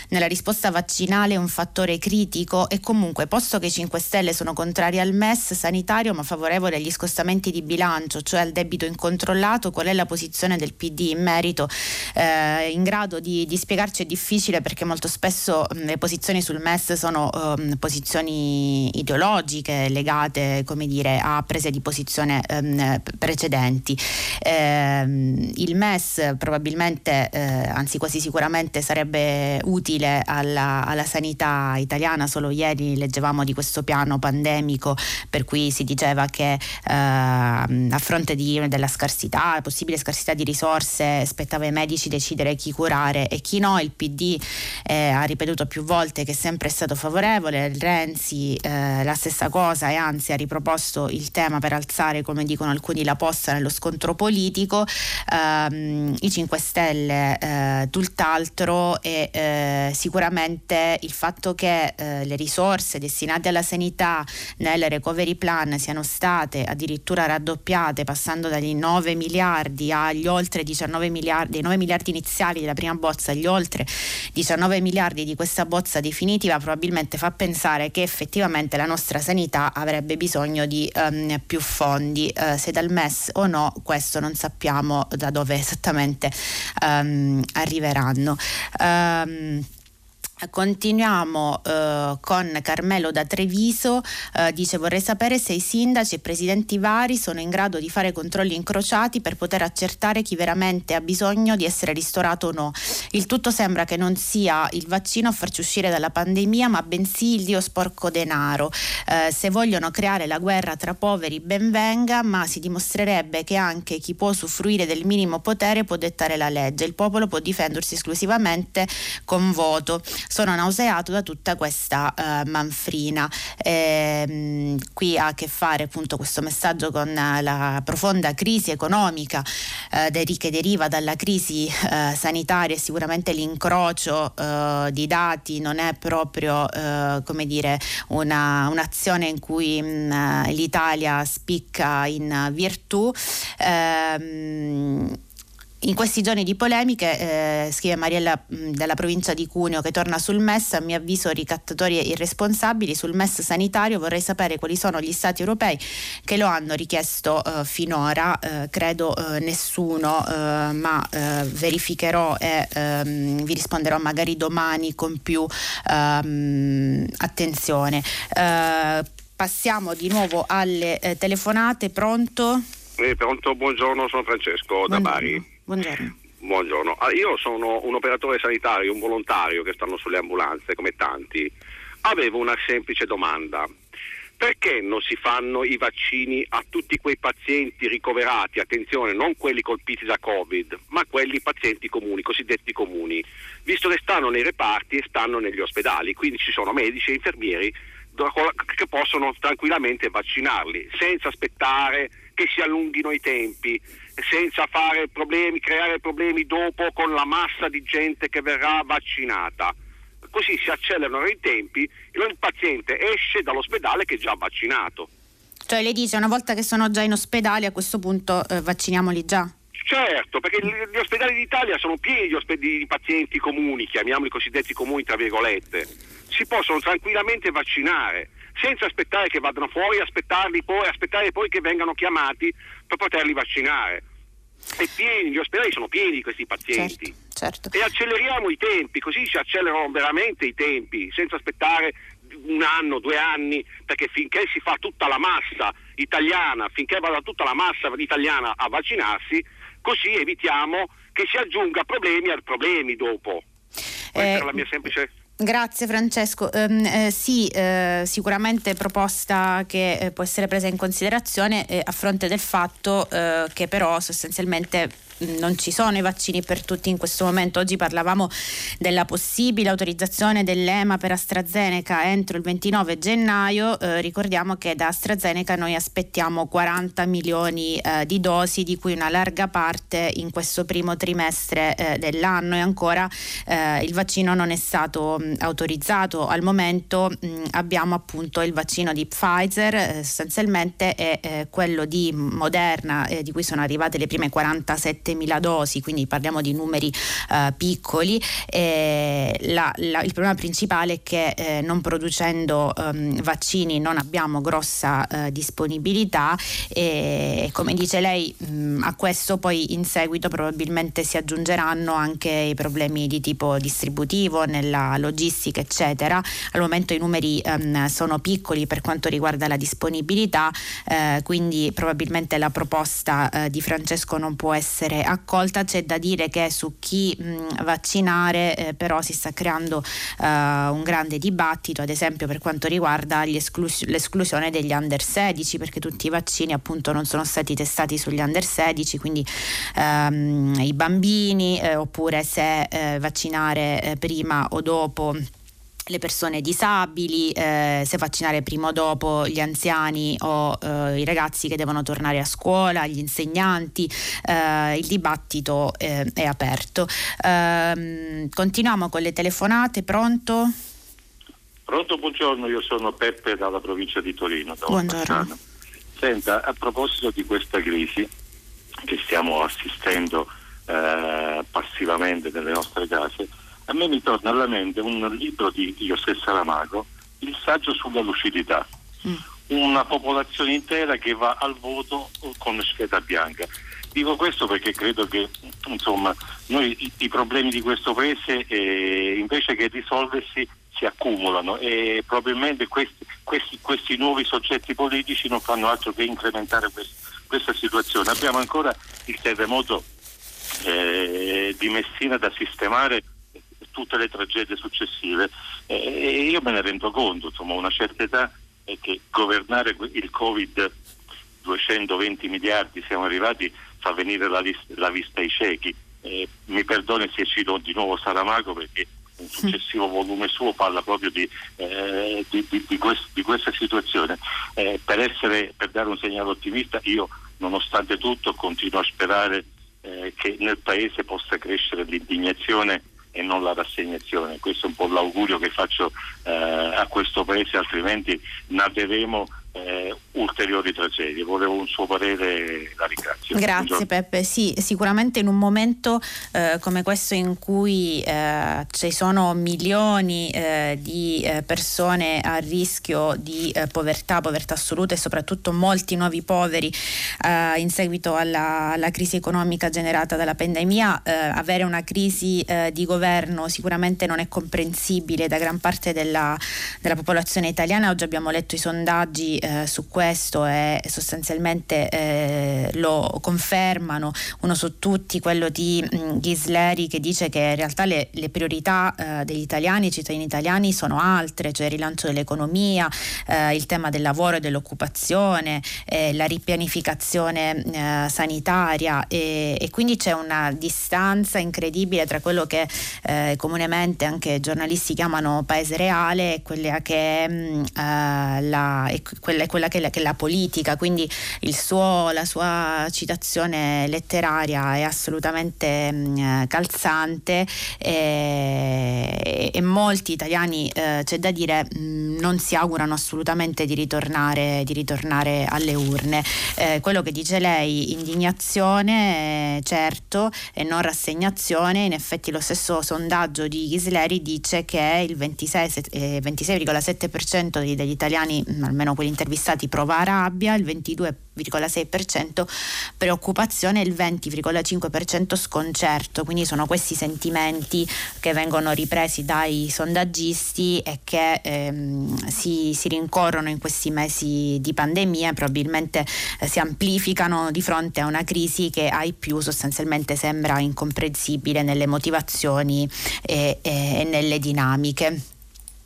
nella risposta vaccinale è un fattore critico e comunque posto che i 5 Stelle sono contrari al MES sanitario ma favorevoli agli scostamenti di bilancio, cioè al debito incontrollato, qual è la posizione del PD in merito? Eh, in grado di, di, spiegarci è difficile perché molto spesso mh, le posizioni sul MES sono um, posizioni ideologiche legate dire, a prese di posizione ehm, precedenti. Eh, il MES probabilmente, eh, anzi quasi sicuramente sarebbe utile alla, alla, sanità italiana, solo ieri leggevamo di questo piano pandemico per cui si diceva che eh, a fronte di, della scarsità, possibile scarsità di risorse, spettava ai medici decidere chi curare e chi no. Il PD eh, ha ripetuto più volte che è sempre stato favorevole, Renzi eh, la stessa cosa e anzi ha riproposto il tema per alzare, come dicono alcuni, la posta nello scontro politico. Um, I 5 Stelle eh, tutt'altro e eh, sicuramente il fatto che eh, le risorse destinate alla sanità nel recovery plan siano state addirittura raddoppiate passando dagli 9 miliardi agli oltre 19 miliardi, 9 miliardi iniziali della prima bozza agli oltre 19 miliardi di questa bozza definitiva probabilmente fa pensare che effettivamente effettivamente la nostra sanità avrebbe bisogno di um, più fondi. Uh, se dal MES o no, questo non sappiamo da dove esattamente um, arriveranno. Um, Continuiamo eh, con Carmelo da Treviso, eh, dice vorrei sapere se i sindaci e presidenti vari sono in grado di fare controlli incrociati per poter accertare chi veramente ha bisogno di essere ristorato o no. Il tutto sembra che non sia il vaccino a farci uscire dalla pandemia, ma bensì il dio sporco denaro. Eh, se vogliono creare la guerra tra poveri ben venga, ma si dimostrerebbe che anche chi può usufruire del minimo potere può dettare la legge. Il popolo può difendersi esclusivamente con voto sono nauseato da tutta questa uh, manfrina. Eh, qui ha a che fare appunto questo messaggio con la profonda crisi economica eh, che deriva dalla crisi eh, sanitaria e sicuramente l'incrocio eh, di dati non è proprio eh, come dire una, un'azione in cui mh, mm, l'Italia spicca in virtù. Ehm, in questi giorni di polemiche, eh, scrive Mariella mh, della provincia di Cuneo, che torna sul MES, a mio avviso ricattatori e irresponsabili, sul MES sanitario vorrei sapere quali sono gli stati europei che lo hanno richiesto eh, finora, eh, credo eh, nessuno, eh, ma eh, verificherò e ehm, vi risponderò magari domani con più ehm, attenzione. passiamo di nuovo alle telefonate, pronto? pronto, buongiorno, sono Francesco buongiorno. da Bari. Buongiorno. Buongiorno. Io sono un operatore sanitario, un volontario che stanno sulle ambulanze come tanti. Avevo una semplice domanda. Perché non si fanno i vaccini a tutti quei pazienti ricoverati, attenzione, non quelli colpiti da Covid, ma quelli pazienti comuni, cosiddetti comuni, visto che stanno nei reparti e stanno negli ospedali, quindi ci sono medici e infermieri che possono tranquillamente vaccinarli senza aspettare che si allunghino i tempi senza fare problemi, creare problemi dopo con la massa di gente che verrà vaccinata. Così si accelerano i tempi e il paziente esce dall'ospedale che è già vaccinato. Cioè lei dice una volta che sono già in ospedale a questo punto eh, vacciniamoli già? Certo, perché gli ospedali d'Italia sono pieni di, osp- di pazienti comuni, chiamiamoli cosiddetti comuni tra virgolette. Si possono tranquillamente vaccinare senza aspettare che vadano fuori, aspettarli poi, aspettare poi che vengano chiamati per poterli vaccinare. È pieni, gli ospedali sono pieni di questi pazienti. Certo, certo. E acceleriamo i tempi, così si accelerano veramente i tempi, senza aspettare un anno, due anni, perché finché si fa tutta la massa italiana, finché vada tutta la massa italiana a vaccinarsi, così evitiamo che si aggiunga problemi a problemi dopo. Questa eh, è la mia semplice Grazie Francesco. Um, eh, sì, eh, sicuramente proposta che eh, può essere presa in considerazione a fronte del fatto eh, che però sostanzialmente non ci sono i vaccini per tutti in questo momento. Oggi parlavamo della possibile autorizzazione dell'EMA per AstraZeneca entro il 29 gennaio. Eh, ricordiamo che da AstraZeneca noi aspettiamo 40 milioni eh, di dosi, di cui una larga parte in questo primo trimestre eh, dell'anno e ancora eh, il vaccino non è stato mh, autorizzato. Al momento mh, abbiamo appunto il vaccino di Pfizer, eh, sostanzialmente è eh, quello di Moderna, di cui sono arrivate le prime 47 7.000 dosi, quindi parliamo di numeri eh, piccoli. La, la, il problema principale è che eh, non producendo ehm, vaccini non abbiamo grossa eh, disponibilità e come dice lei mh, a questo poi in seguito probabilmente si aggiungeranno anche i problemi di tipo distributivo nella logistica eccetera. Al momento i numeri ehm, sono piccoli per quanto riguarda la disponibilità, eh, quindi probabilmente la proposta eh, di Francesco non può essere accolta. C'è da dire che su chi mh, vaccinare eh, però si sta creando eh, un grande dibattito, ad esempio per quanto riguarda esclus- l'esclusione degli under 16, perché tutti i vaccini appunto non sono stati testati sugli under 16, quindi ehm, i bambini eh, oppure se eh, vaccinare eh, prima o dopo le persone disabili, eh, se vaccinare prima o dopo gli anziani o eh, i ragazzi che devono tornare a scuola, gli insegnanti, eh, il dibattito eh, è aperto. Ehm, continuiamo con le telefonate, pronto? Pronto, buongiorno, io sono Peppe dalla provincia di Torino. buongiorno. Senta, a proposito di questa crisi che stiamo assistendo eh, passivamente nelle nostre case, a me mi torna alla mente un libro di José Saramago, Il saggio sulla lucidità. Mm. Una popolazione intera che va al voto con scheda bianca. Dico questo perché credo che insomma, noi, i, i, problemi di questo paese eh, invece che risolversi si accumulano e probabilmente questi, questi, questi, nuovi soggetti politici non fanno altro che incrementare quest, questa situazione. Abbiamo ancora il terremoto eh, di Messina da sistemare tutte le tragedie successive e io me ne rendo conto, insomma, una certa età è che governare il Covid 220 miliardi siamo arrivati fa venire la, lista, la vista ai ciechi. Eh, mi perdoni se cito di nuovo Saramago perché un successivo volume suo parla proprio di, eh, di, di, di quest, questa situazione. Eh, per, essere, per dare un segnale ottimista io nonostante tutto continuo a sperare eh, che nel Paese possa crescere l'indignazione e non la rassegnazione. Questo è un po' l'augurio che faccio eh, a questo Paese, altrimenti naderemo eh, ulteriori tragedie. Volevo un suo parere, la ringrazio. Grazie Buongiorno. Peppe, sì, sicuramente in un momento eh, come questo in cui eh, ci sono milioni eh, di eh, persone a rischio di eh, povertà, povertà assoluta e soprattutto molti nuovi poveri in seguito alla, alla, crisi economica generata dalla pandemia, avere una crisi di governo sicuramente non è comprensibile da gran parte della, della popolazione italiana. Oggi abbiamo letto i sondaggi eh, su questo e sostanzialmente eh, lo confermano, uno su tutti quello di mh, mm, Ghisleri che dice che in realtà le, le priorità eh, degli italiani, cittadini italiani sono altre, cioè il rilancio dell'economia, eh, il tema del lavoro e dell'occupazione, eh, la ripianificazione eh, sanitaria e, e, quindi c'è una distanza incredibile tra quello che comunemente anche giornalisti chiamano paese reale e quella che è mm, la, e quella quella, quella che, è la, politica, quindi suo, la sua citazione letteraria è assolutamente mh, mm, calzante e, e, molti italiani, eh, c'è da dire, mh, mm, non si augurano assolutamente di ritornare, di ritornare alle urne. Eh, quello che dice lei, indignazione, eh, certo, e non rassegnazione, in effetti lo stesso sondaggio di Ghisleri dice che il 26, eh, 26,7% degli italiani, mm, almeno quelli intervistati, prova rabbia, il 22,6% preoccupazione e il 20,5% sconcerto. Quindi sono questi sentimenti che vengono ripresi dai sondaggisti e che ehm, si, si, rincorrono in questi mesi di pandemia e probabilmente eh, si amplificano di fronte a una crisi che ai più sostanzialmente sembra incomprensibile nelle motivazioni e, e, e nelle dinamiche.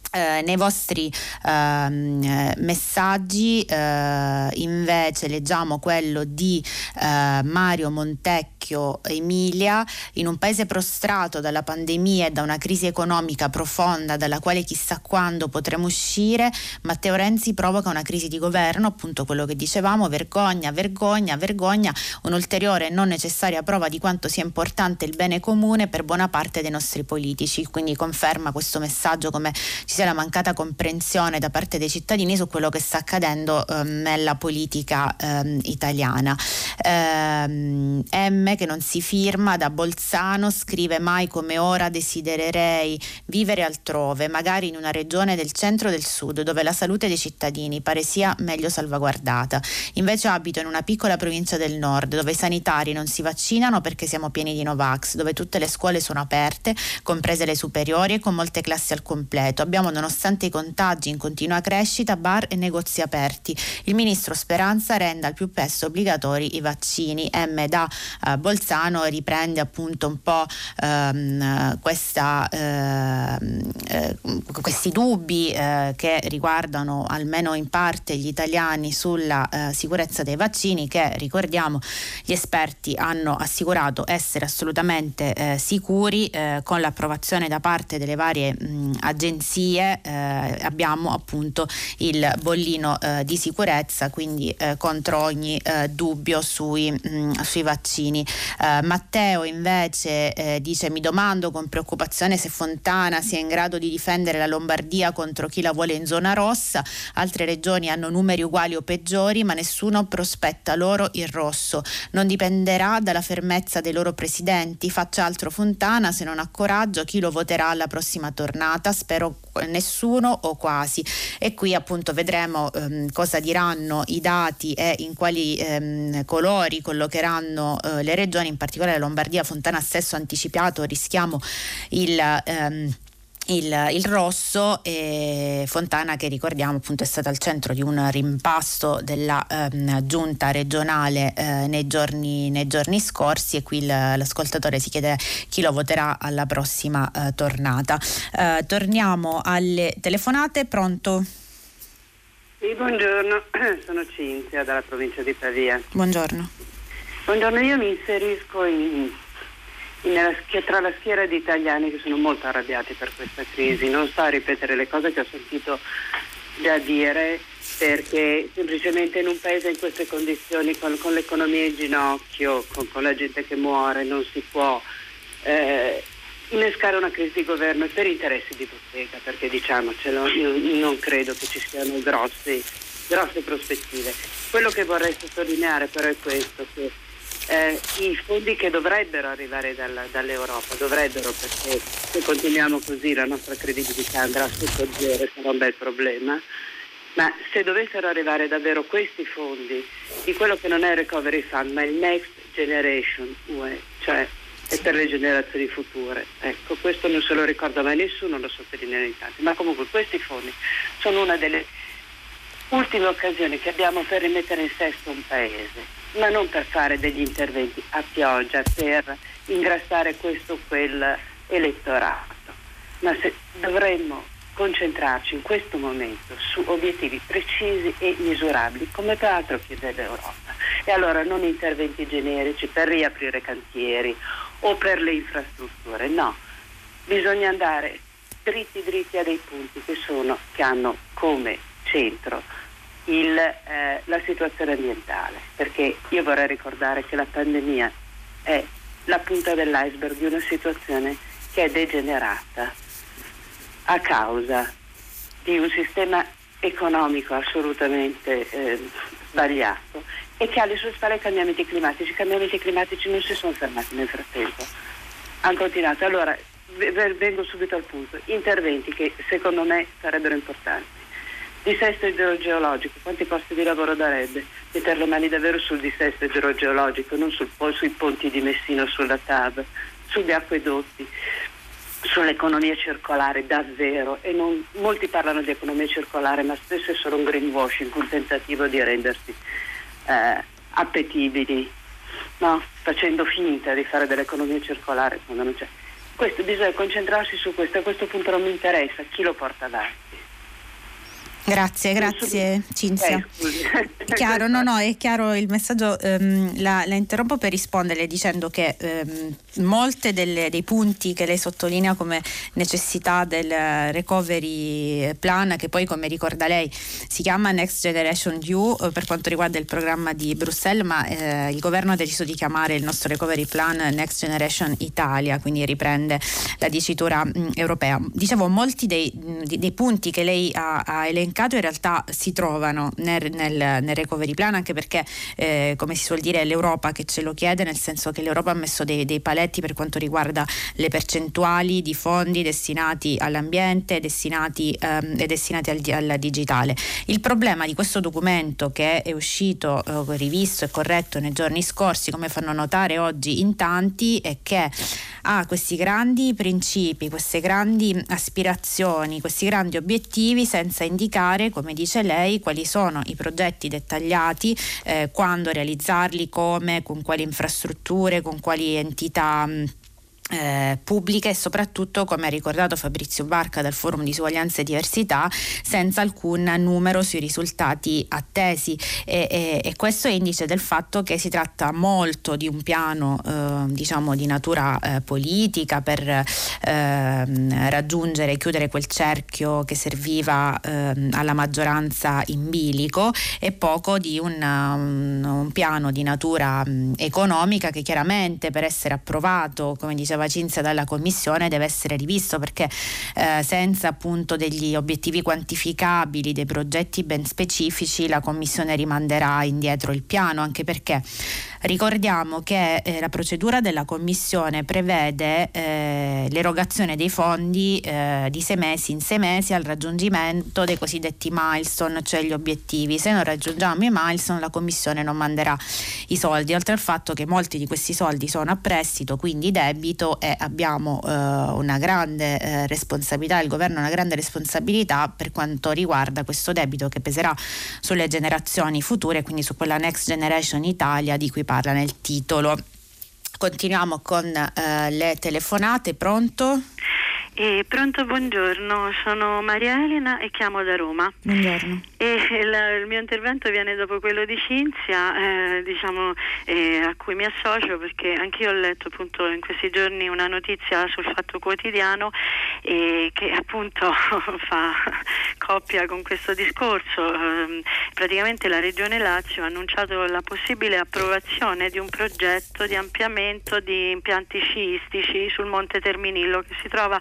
Eh, nei vostri eh, messaggi eh, invece leggiamo quello di eh, Mario Montecchio Emilia. In un paese prostrato dalla pandemia e da una crisi economica profonda dalla quale chissà quando potremo uscire Matteo Renzi provoca una crisi di governo appunto quello che dicevamo vergogna vergogna vergogna un'ulteriore non necessaria prova di quanto sia importante il bene comune per buona parte dei nostri politici. Quindi conferma questo messaggio come ci sia la mancata comprensione da parte dei cittadini su quello che sta accadendo ehm, nella politica ehm, italiana. Ehm, M che non si firma da Bolzano scrive mai come ora desidererei vivere altrove, magari in una regione del centro del sud dove la salute dei cittadini pare sia meglio salvaguardata. Invece abito in una piccola provincia del nord dove i sanitari non si vaccinano perché siamo pieni di Novax, dove tutte le scuole sono aperte, comprese le superiori e con molte classi al completo. Abbiamo nonostante i contagi in continua crescita, bar e negozi aperti. Il ministro Speranza renda al più presto obbligatori i vaccini. M da uh, Bolzano riprende appunto un po' um, questa, uh, uh, questi dubbi eh, che riguardano almeno in parte gli italiani sulla eh, sicurezza dei vaccini che ricordiamo gli esperti hanno assicurato essere assolutamente eh, sicuri con l'approvazione da parte delle varie mh, agenzie eh, abbiamo appunto il bollino eh, di sicurezza, quindi eh, contro ogni eh, dubbio sui, mh, mm, sui vaccini. Eh, Matteo invece eh, dice mi domando con preoccupazione se Fontana sia in grado di difendere la Lombardia contro chi la vuole in zona rossa, altre regioni hanno numeri uguali o peggiori, ma nessuno prospetta loro il rosso. Non dipenderà dalla fermezza dei loro presidenti, faccia altro Fontana, se non ha coraggio chi lo voterà alla prossima tornata, spero nessuno o quasi. E qui appunto vedremo ehm, cosa diranno i dati e in quali ehm, colori collocheranno eh, le regioni, in particolare Lombardia, Fontana stesso anticipato, rischiamo il... Ehm, il, il, rosso e Fontana che ricordiamo appunto è stata al centro di un rimpasto della ehm, giunta regionale eh, nei, giorni, nei, giorni, scorsi e qui l'ascoltatore si chiede chi lo voterà alla prossima eh, tornata. Eh, torniamo alle telefonate, pronto? Sì, buongiorno, <clears throat> sono Cinzia dalla provincia di Pavia. Buongiorno. Buongiorno, io mi inserisco in tra la schiera di italiani che sono molto arrabbiati per questa crisi. Non sto a ripetere le cose che ho sentito da dire perché semplicemente in un paese in queste condizioni, con, con l'economia in ginocchio, con, con, la gente che muore, non si può eh, innescare una crisi di governo per interessi di bottega, perché diciamocelo, io non credo che ci siano grossi, grosse prospettive. Quello che vorrei sottolineare però è questo, che eh, i fondi che dovrebbero arrivare dalla, dall'Europa, dovrebbero perché se continuiamo così la nostra credibilità andrà sotto zero sarà un bel problema, ma se dovessero arrivare davvero questi fondi di quello che non è il Recovery Fund ma il Next Generation UE, cioè è per le generazioni future. Ecco, questo non se lo ricorda mai nessuno, lo sottolineo in tanti, ma comunque questi fondi sono una delle ultime occasioni che abbiamo per rimettere in sesto un paese ma non per fare degli interventi a pioggia, per ingrassare questo o quel elettorato, ma se dovremmo concentrarci in questo momento su obiettivi precisi e misurabili, come peraltro chiede l'Europa. E allora non interventi generici per riaprire cantieri o per le infrastrutture, no, bisogna andare dritti dritti a dei punti che, sono, che hanno come centro il, eh, la situazione ambientale, perché io vorrei ricordare che la pandemia è la punta dell'iceberg di una situazione che è degenerata a causa di un sistema economico assolutamente eh, sbagliato e che ha alle sue spalle cambiamenti climatici. I cambiamenti climatici non si sono fermati nel frattempo, hanno continuato. Allora, vengo subito al punto. Interventi che secondo me sarebbero importanti. Dissesto idrogeologico, quanti posti di lavoro darebbe? Mettere le mani davvero sul dissesto idrogeologico, non sul, sui ponti di Messino, sulla TAV, sugli acquedotti, sull'economia circolare davvero. E non, molti parlano di economia circolare, ma spesso è solo un greenwashing, un tentativo di rendersi eh, appetibili, no? facendo finta di fare dell'economia circolare quando non c'è. Questo, bisogna concentrarsi su questo, a questo punto non mi interessa chi lo porta avanti. Grazie, grazie Cinzia. Eh, chiaro, no, no, è chiaro il messaggio. Ehm, la, la, interrompo per risponderle dicendo che ehm, molte delle, dei punti che lei sottolinea come necessità del recovery plan, che poi come ricorda lei si chiama Next Generation EU eh, per quanto riguarda il programma di Bruxelles, ma eh, il governo ha deciso di chiamare il nostro recovery plan Next Generation Italia, quindi riprende la dicitura mh, mm, europea. Dicevo, molti dei, mh, dei, punti che lei ha, ha elencato mercato in realtà si trovano nel, nel, nel recovery plan anche perché eh, come si suol dire è l'Europa che ce lo chiede nel senso che l'Europa ha messo dei, dei paletti per quanto riguarda le percentuali di fondi destinati all'ambiente destinati, ehm, destinati al, al, digitale. Il problema di questo documento che è uscito eh, rivisto e corretto nei giorni scorsi come fanno notare oggi in tanti è che ha questi grandi principi, queste grandi aspirazioni, questi grandi obiettivi senza indicare, come dice lei, quali sono i progetti dettagliati, eh, quando realizzarli, come, con quali infrastrutture, con quali entità. Mh, eh, pubbliche e soprattutto, come ha ricordato Fabrizio Barca dal Forum di Suoglianza e Diversità, senza alcun numero sui risultati attesi. E, e, e, questo è indice del fatto che si tratta molto di un piano eh, diciamo di natura eh, politica per ehm, raggiungere e chiudere quel cerchio che serviva ehm, alla maggioranza in bilico e poco di un, un, un piano di natura mh, economica che chiaramente per essere approvato, come diceva diceva Cinzia dalla Commissione deve essere rivisto perché eh, senza appunto degli obiettivi quantificabili, dei progetti ben specifici, la Commissione rimanderà indietro il piano, anche perché Ricordiamo che eh, la procedura della Commissione prevede eh, l'erogazione dei fondi eh, di sei mesi in sei mesi al raggiungimento dei cosiddetti milestone, cioè gli obiettivi. Se non raggiungiamo i milestone la Commissione non manderà i soldi, oltre al fatto che molti di questi soldi sono a prestito, quindi debito e abbiamo eh, una grande eh, responsabilità, il governo ha una grande responsabilità per quanto riguarda questo debito che peserà sulle generazioni future, quindi su quella Next Generation Italia di cui parla nel titolo. Continuiamo con eh, le telefonate, pronto? Eh, pronto, buongiorno, sono Maria Elena e chiamo da Roma. Buongiorno. E la, il mio intervento viene dopo quello di Cinzia, eh, diciamo, eh, a cui mi associo perché anch'io ho letto appunto in questi giorni una notizia sul Fatto Quotidiano eh, che appunto <laughs> fa coppia con questo discorso. Ehm, praticamente la Regione Lazio ha annunciato la possibile approvazione di un progetto di ampliamento di impianti sciistici sul Monte Terminillo che si trova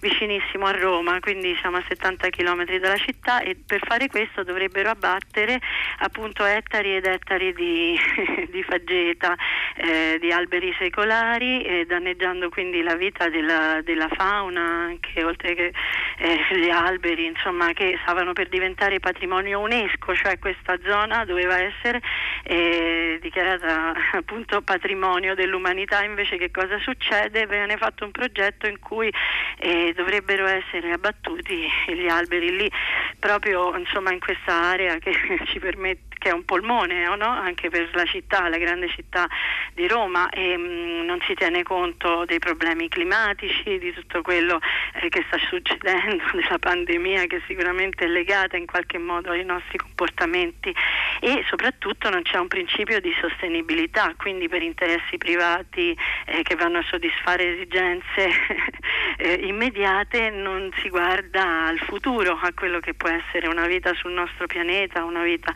vicinissimo a Roma, quindi siamo a 70 km dalla città e per fare questo dovrebbero abbattere appunto ettari ed ettari di, <laughs> di faggeta, eh, di alberi secolari, eh, danneggiando quindi la vita della, della fauna, anche oltre che eh, gli alberi, insomma, che stavano per diventare patrimonio UNESCO, cioè questa zona doveva essere eh, dichiarata <laughs> appunto patrimonio dell'umanità, invece che cosa succede? Viene fatto un progetto in cui e dovrebbero essere abbattuti gli alberi lì proprio insomma, in questa area che <laughs> ci permette che è un polmone no? anche per la città, la grande città di Roma e mh, mm, non si tiene conto dei problemi climatici, di tutto quello eh, che sta succedendo, <laughs> della pandemia che sicuramente è legata in qualche modo ai nostri comportamenti e soprattutto non c'è un principio di sostenibilità, quindi per interessi privati eh, che vanno a soddisfare esigenze <laughs> eh, immediate non si guarda al futuro, a quello che può essere una vita sul nostro pianeta, una vita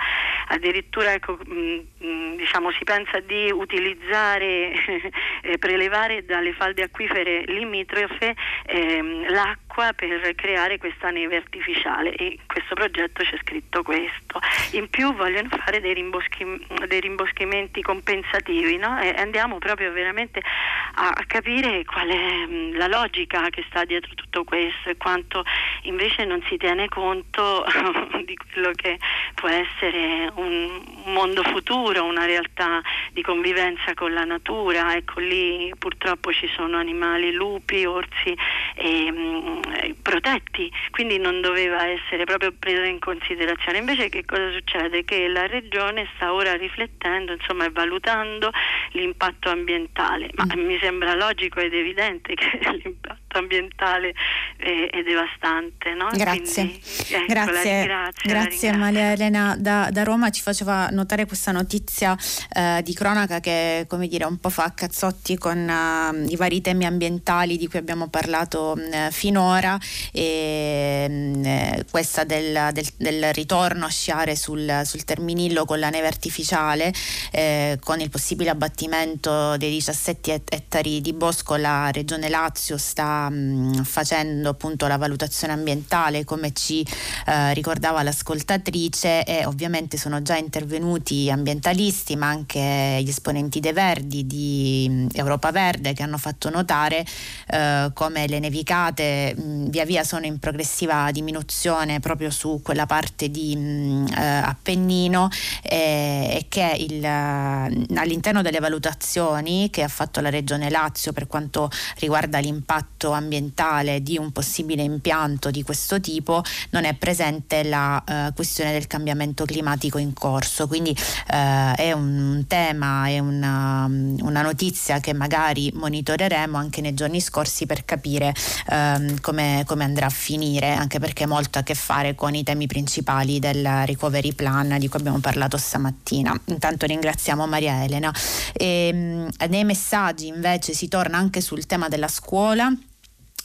addirittura ecco, mh, mm, mm, diciamo, si pensa di utilizzare, <laughs> eh, prelevare dalle falde acquifere limitrofe ehm, l'acqua per creare questa neve artificiale e in questo progetto c'è scritto questo. In più vogliono fare dei, rimboschi, dei rimboschimenti compensativi no? e andiamo proprio veramente a, capire qual è mh, la logica che sta dietro tutto questo e quanto invece non si tiene conto <laughs> di quello che può essere un, un mondo futuro, una realtà di convivenza con la natura. Ecco lì purtroppo ci sono animali, lupi, orsi e, mh, protetti, quindi non doveva essere proprio preso in considerazione. Invece che cosa succede? Che la regione sta ora riflettendo insomma, e valutando l'impatto ambientale, ma mm. mi sembra logico ed evidente <laughs> che l'impatto ambientale è, è devastante. No? Grazie, Quindi, ecco, grazie, grazie Maria Elena da, da, Roma ci faceva notare questa notizia eh, di cronaca che come dire un po' fa a cazzotti con uh, i vari temi ambientali di cui abbiamo parlato uh, finora e uh, questa del, del, del, ritorno a sciare sul, sul Terminillo con la neve artificiale eh, con il possibile abbattimento dei 17 ettari di bosco la regione Lazio sta facendo appunto la valutazione ambientale come ci eh, ricordava l'ascoltatrice e ovviamente sono già intervenuti ambientalisti ma anche gli esponenti dei Verdi di Europa Verde che hanno fatto notare eh, come le nevicate mh, via via sono in progressiva diminuzione proprio su quella parte di mh, eh, Appennino e che il, all'interno delle valutazioni che ha fatto la Regione Lazio per quanto riguarda l'impatto ambientale di un possibile impianto di questo tipo non è presente la eh, questione del cambiamento climatico in corso, quindi eh, è un tema, è una, una, notizia che magari monitoreremo anche nei giorni scorsi per capire ehm, come, come andrà a finire, anche perché molto a che fare con i temi principali del recovery plan di cui abbiamo parlato stamattina. Intanto ringraziamo Maria Elena. E, ehm, nei messaggi invece si torna anche sul tema della scuola.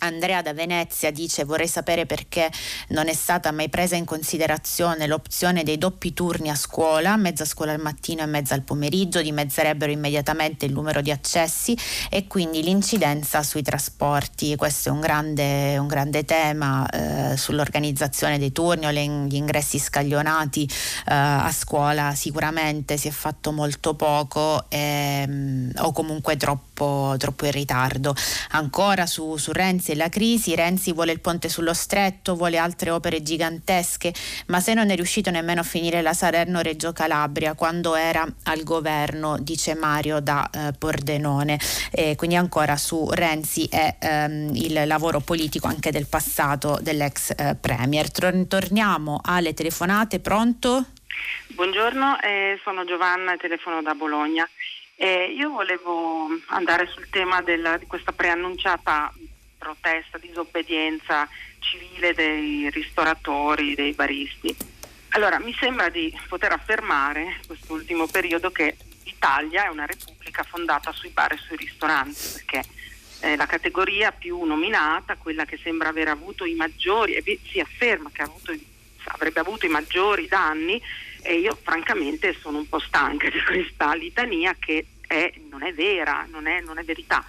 Andrea da Venezia dice vorrei sapere perché non è stata mai presa in considerazione l'opzione dei doppi turni a scuola, mezza scuola al mattino e mezza al pomeriggio, dimezzerebbero immediatamente il numero di accessi e quindi l'incidenza sui trasporti. Questo è un grande, un grande tema eh, sull'organizzazione dei turni o gli ingressi scaglionati eh, a scuola. Sicuramente si è fatto molto poco ehm, o comunque troppo, troppo in ritardo. Ancora su, su Renzi e la crisi, Renzi vuole il ponte sullo stretto, vuole altre opere gigantesche, ma se non è riuscito nemmeno a finire la Salerno-Reggio Calabria quando era al governo, dice Mario da eh, Pordenone. E quindi ancora su Renzi e ehm, il lavoro politico anche del passato dell'ex eh, Premier. Torniamo alle telefonate, pronto? Buongiorno, eh, sono Giovanna e telefono da Bologna. Eh, io volevo andare sul tema della, di questa preannunciata protesta, disobbedienza civile dei ristoratori, dei baristi. Allora, mi sembra di poter affermare in quest'ultimo periodo che l'Italia è una repubblica fondata sui bar e sui ristoranti, perché è la categoria più nominata, quella che sembra aver avuto i maggiori, e si afferma che avuto, avrebbe avuto i maggiori danni, e io francamente sono un po' stanca di questa litania che è, non è vera, non è, non è verità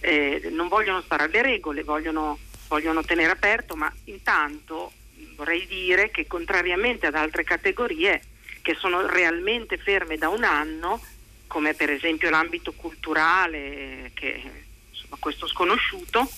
eh, non vogliono stare alle regole, vogliono, vogliono tenere aperto, ma intanto vorrei dire che contrariamente ad altre categorie che sono realmente ferme da un anno, come per esempio l'ambito culturale, che insomma, questo sconosciuto,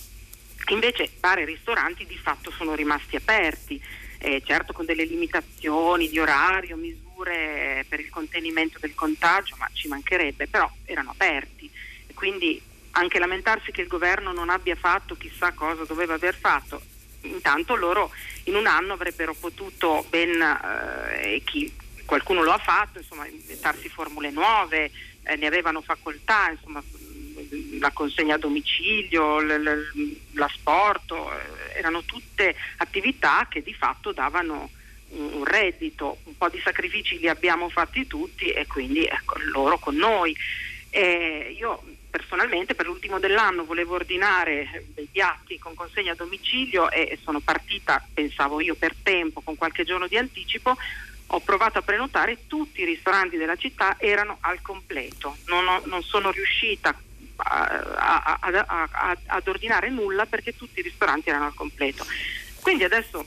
invece bar e ristoranti di fatto sono rimasti aperti, eh, certo con delle limitazioni di orario, misure per il contenimento del contagio, ma ci mancherebbe, però erano aperti. Quindi anche lamentarsi che il governo non abbia fatto chissà cosa doveva aver fatto. Intanto loro in un anno avrebbero potuto ben, eh, chi qualcuno lo ha fatto, insomma, inventarsi formule nuove, eh, ne avevano facoltà, insomma, la consegna a domicilio, l'asporto, eh, erano tutte attività che di fatto davano un reddito, un po' di sacrifici li abbiamo fatti tutti e quindi ecco, loro con noi. Eh, io personalmente per l'ultimo dell'anno volevo ordinare dei piatti con consegna a domicilio e sono partita, pensavo io, per tempo, con qualche giorno di anticipo. Ho provato a prenotare, tutti i ristoranti della città erano al completo. Non, ho, non sono riuscita a, a, a, ad ordinare nulla perché tutti i ristoranti erano al completo. Quindi adesso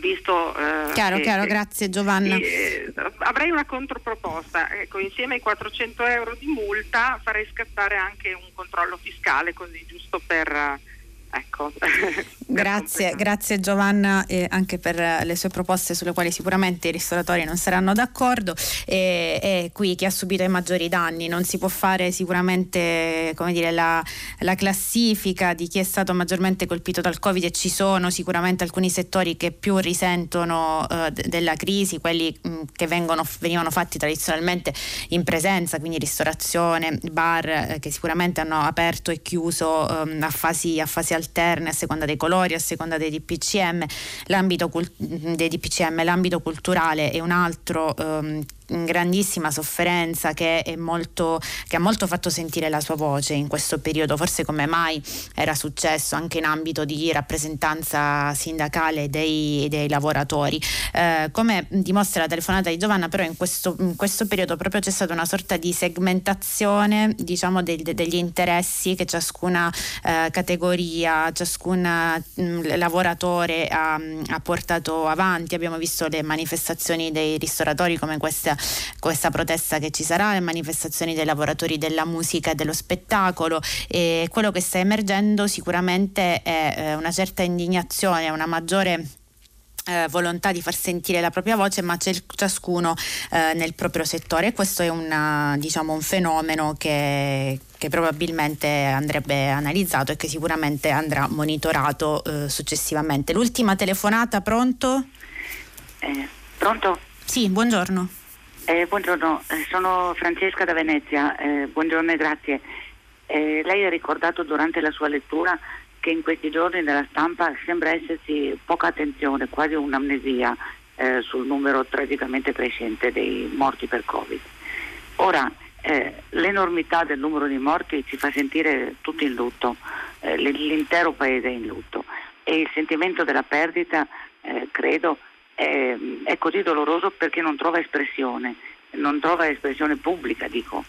visto eh, chiaro, che, chiaro, grazie Giovanna. Eh, avrei una controproposta, ecco, insieme ai 400 euro di multa farei scattare anche un controllo fiscale così giusto per Ecco. <laughs> grazie, grazie Giovanna eh, anche per le sue proposte sulle quali sicuramente i ristoratori non saranno d'accordo. E, e, qui chi ha subito i maggiori danni. Non si può fare sicuramente come dire, la, la, classifica di chi è stato maggiormente colpito dal Covid e ci sono sicuramente alcuni settori che più risentono eh, della crisi, quelli mh, che vengono, venivano fatti tradizionalmente in presenza, quindi ristorazione, bar eh, che sicuramente hanno aperto e chiuso eh, a fasi, a fasi alterne a seconda dei colori, a seconda dei DPCM, l'ambito, cult- dei DPCM, l'ambito culturale è un altro ehm, grandissima sofferenza che, molto, che, ha molto fatto sentire la sua voce in questo periodo, forse come mai era successo anche in ambito di rappresentanza sindacale dei, dei lavoratori. Eh, come dimostra la telefonata di Giovanna, però in questo, in questo, periodo proprio c'è stata una sorta di segmentazione diciamo, de, de, degli interessi che ciascuna eh, categoria, ciascun mm, lavoratore ha, ha portato avanti. Abbiamo visto le manifestazioni dei ristoratori come questa questa protesta che ci sarà, le manifestazioni dei lavoratori della musica e dello spettacolo e quello che sta emergendo sicuramente è eh, una certa indignazione, una maggiore eh, volontà di far sentire la propria voce, ma c'è ciascuno eh, nel proprio settore questo è una, diciamo, un fenomeno che, che, probabilmente andrebbe analizzato e che sicuramente andrà monitorato eh, successivamente. L'ultima telefonata, pronto? Eh, pronto? Sì, buongiorno. Eh, buongiorno, eh, sono Francesca da Venezia, eh, buongiorno e grazie. Eh, lei ha ricordato durante la sua lettura che in questi giorni nella stampa sembra esserci poca attenzione, quasi un'amnesia eh, sul numero tragicamente crescente dei morti per Covid. Ora, eh, l'enormità del numero di morti ci fa sentire tutti in lutto, l'intero paese è in lutto e il sentimento della perdita, credo, è, è così doloroso perché non trova espressione, non trova espressione pubblica, dico.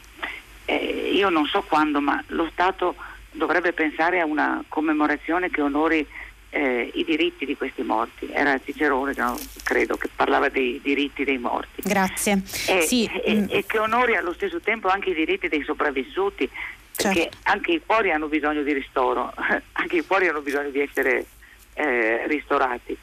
Eh, io non so quando, ma lo Stato dovrebbe pensare a una commemorazione che onori eh, i diritti di questi morti. Era Cicerone, no, credo, che parlava dei diritti dei morti. Grazie. E, sì. e, mm. e, che onori allo stesso tempo anche i diritti dei sopravvissuti, perché certo. anche i cuori hanno bisogno di ristoro, <laughs> anche i cuori hanno bisogno di essere eh, ristorati.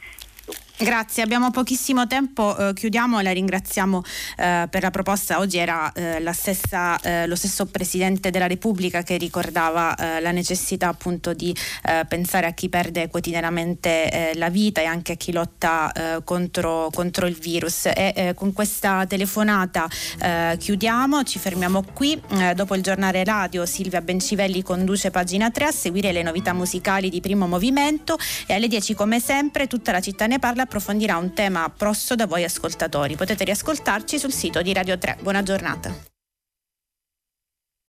Grazie, abbiamo pochissimo tempo, eh, chiudiamo, la ringraziamo eh, per la proposta. Oggi era eh, stessa, eh, lo stesso Presidente della Repubblica che ricordava eh, la necessità appunto di eh, pensare a chi perde quotidianamente la vita e anche a chi lotta contro, contro, il virus. E con questa telefonata chiudiamo, ci fermiamo qui. dopo il giornale radio Silvia Bencivelli conduce pagina 3 a seguire le novità musicali di primo movimento e alle 10 come sempre tutta la città ne parla approfondirà un tema prosso da voi ascoltatori. Potete riascoltarci sul sito di Radio 3. Buona giornata.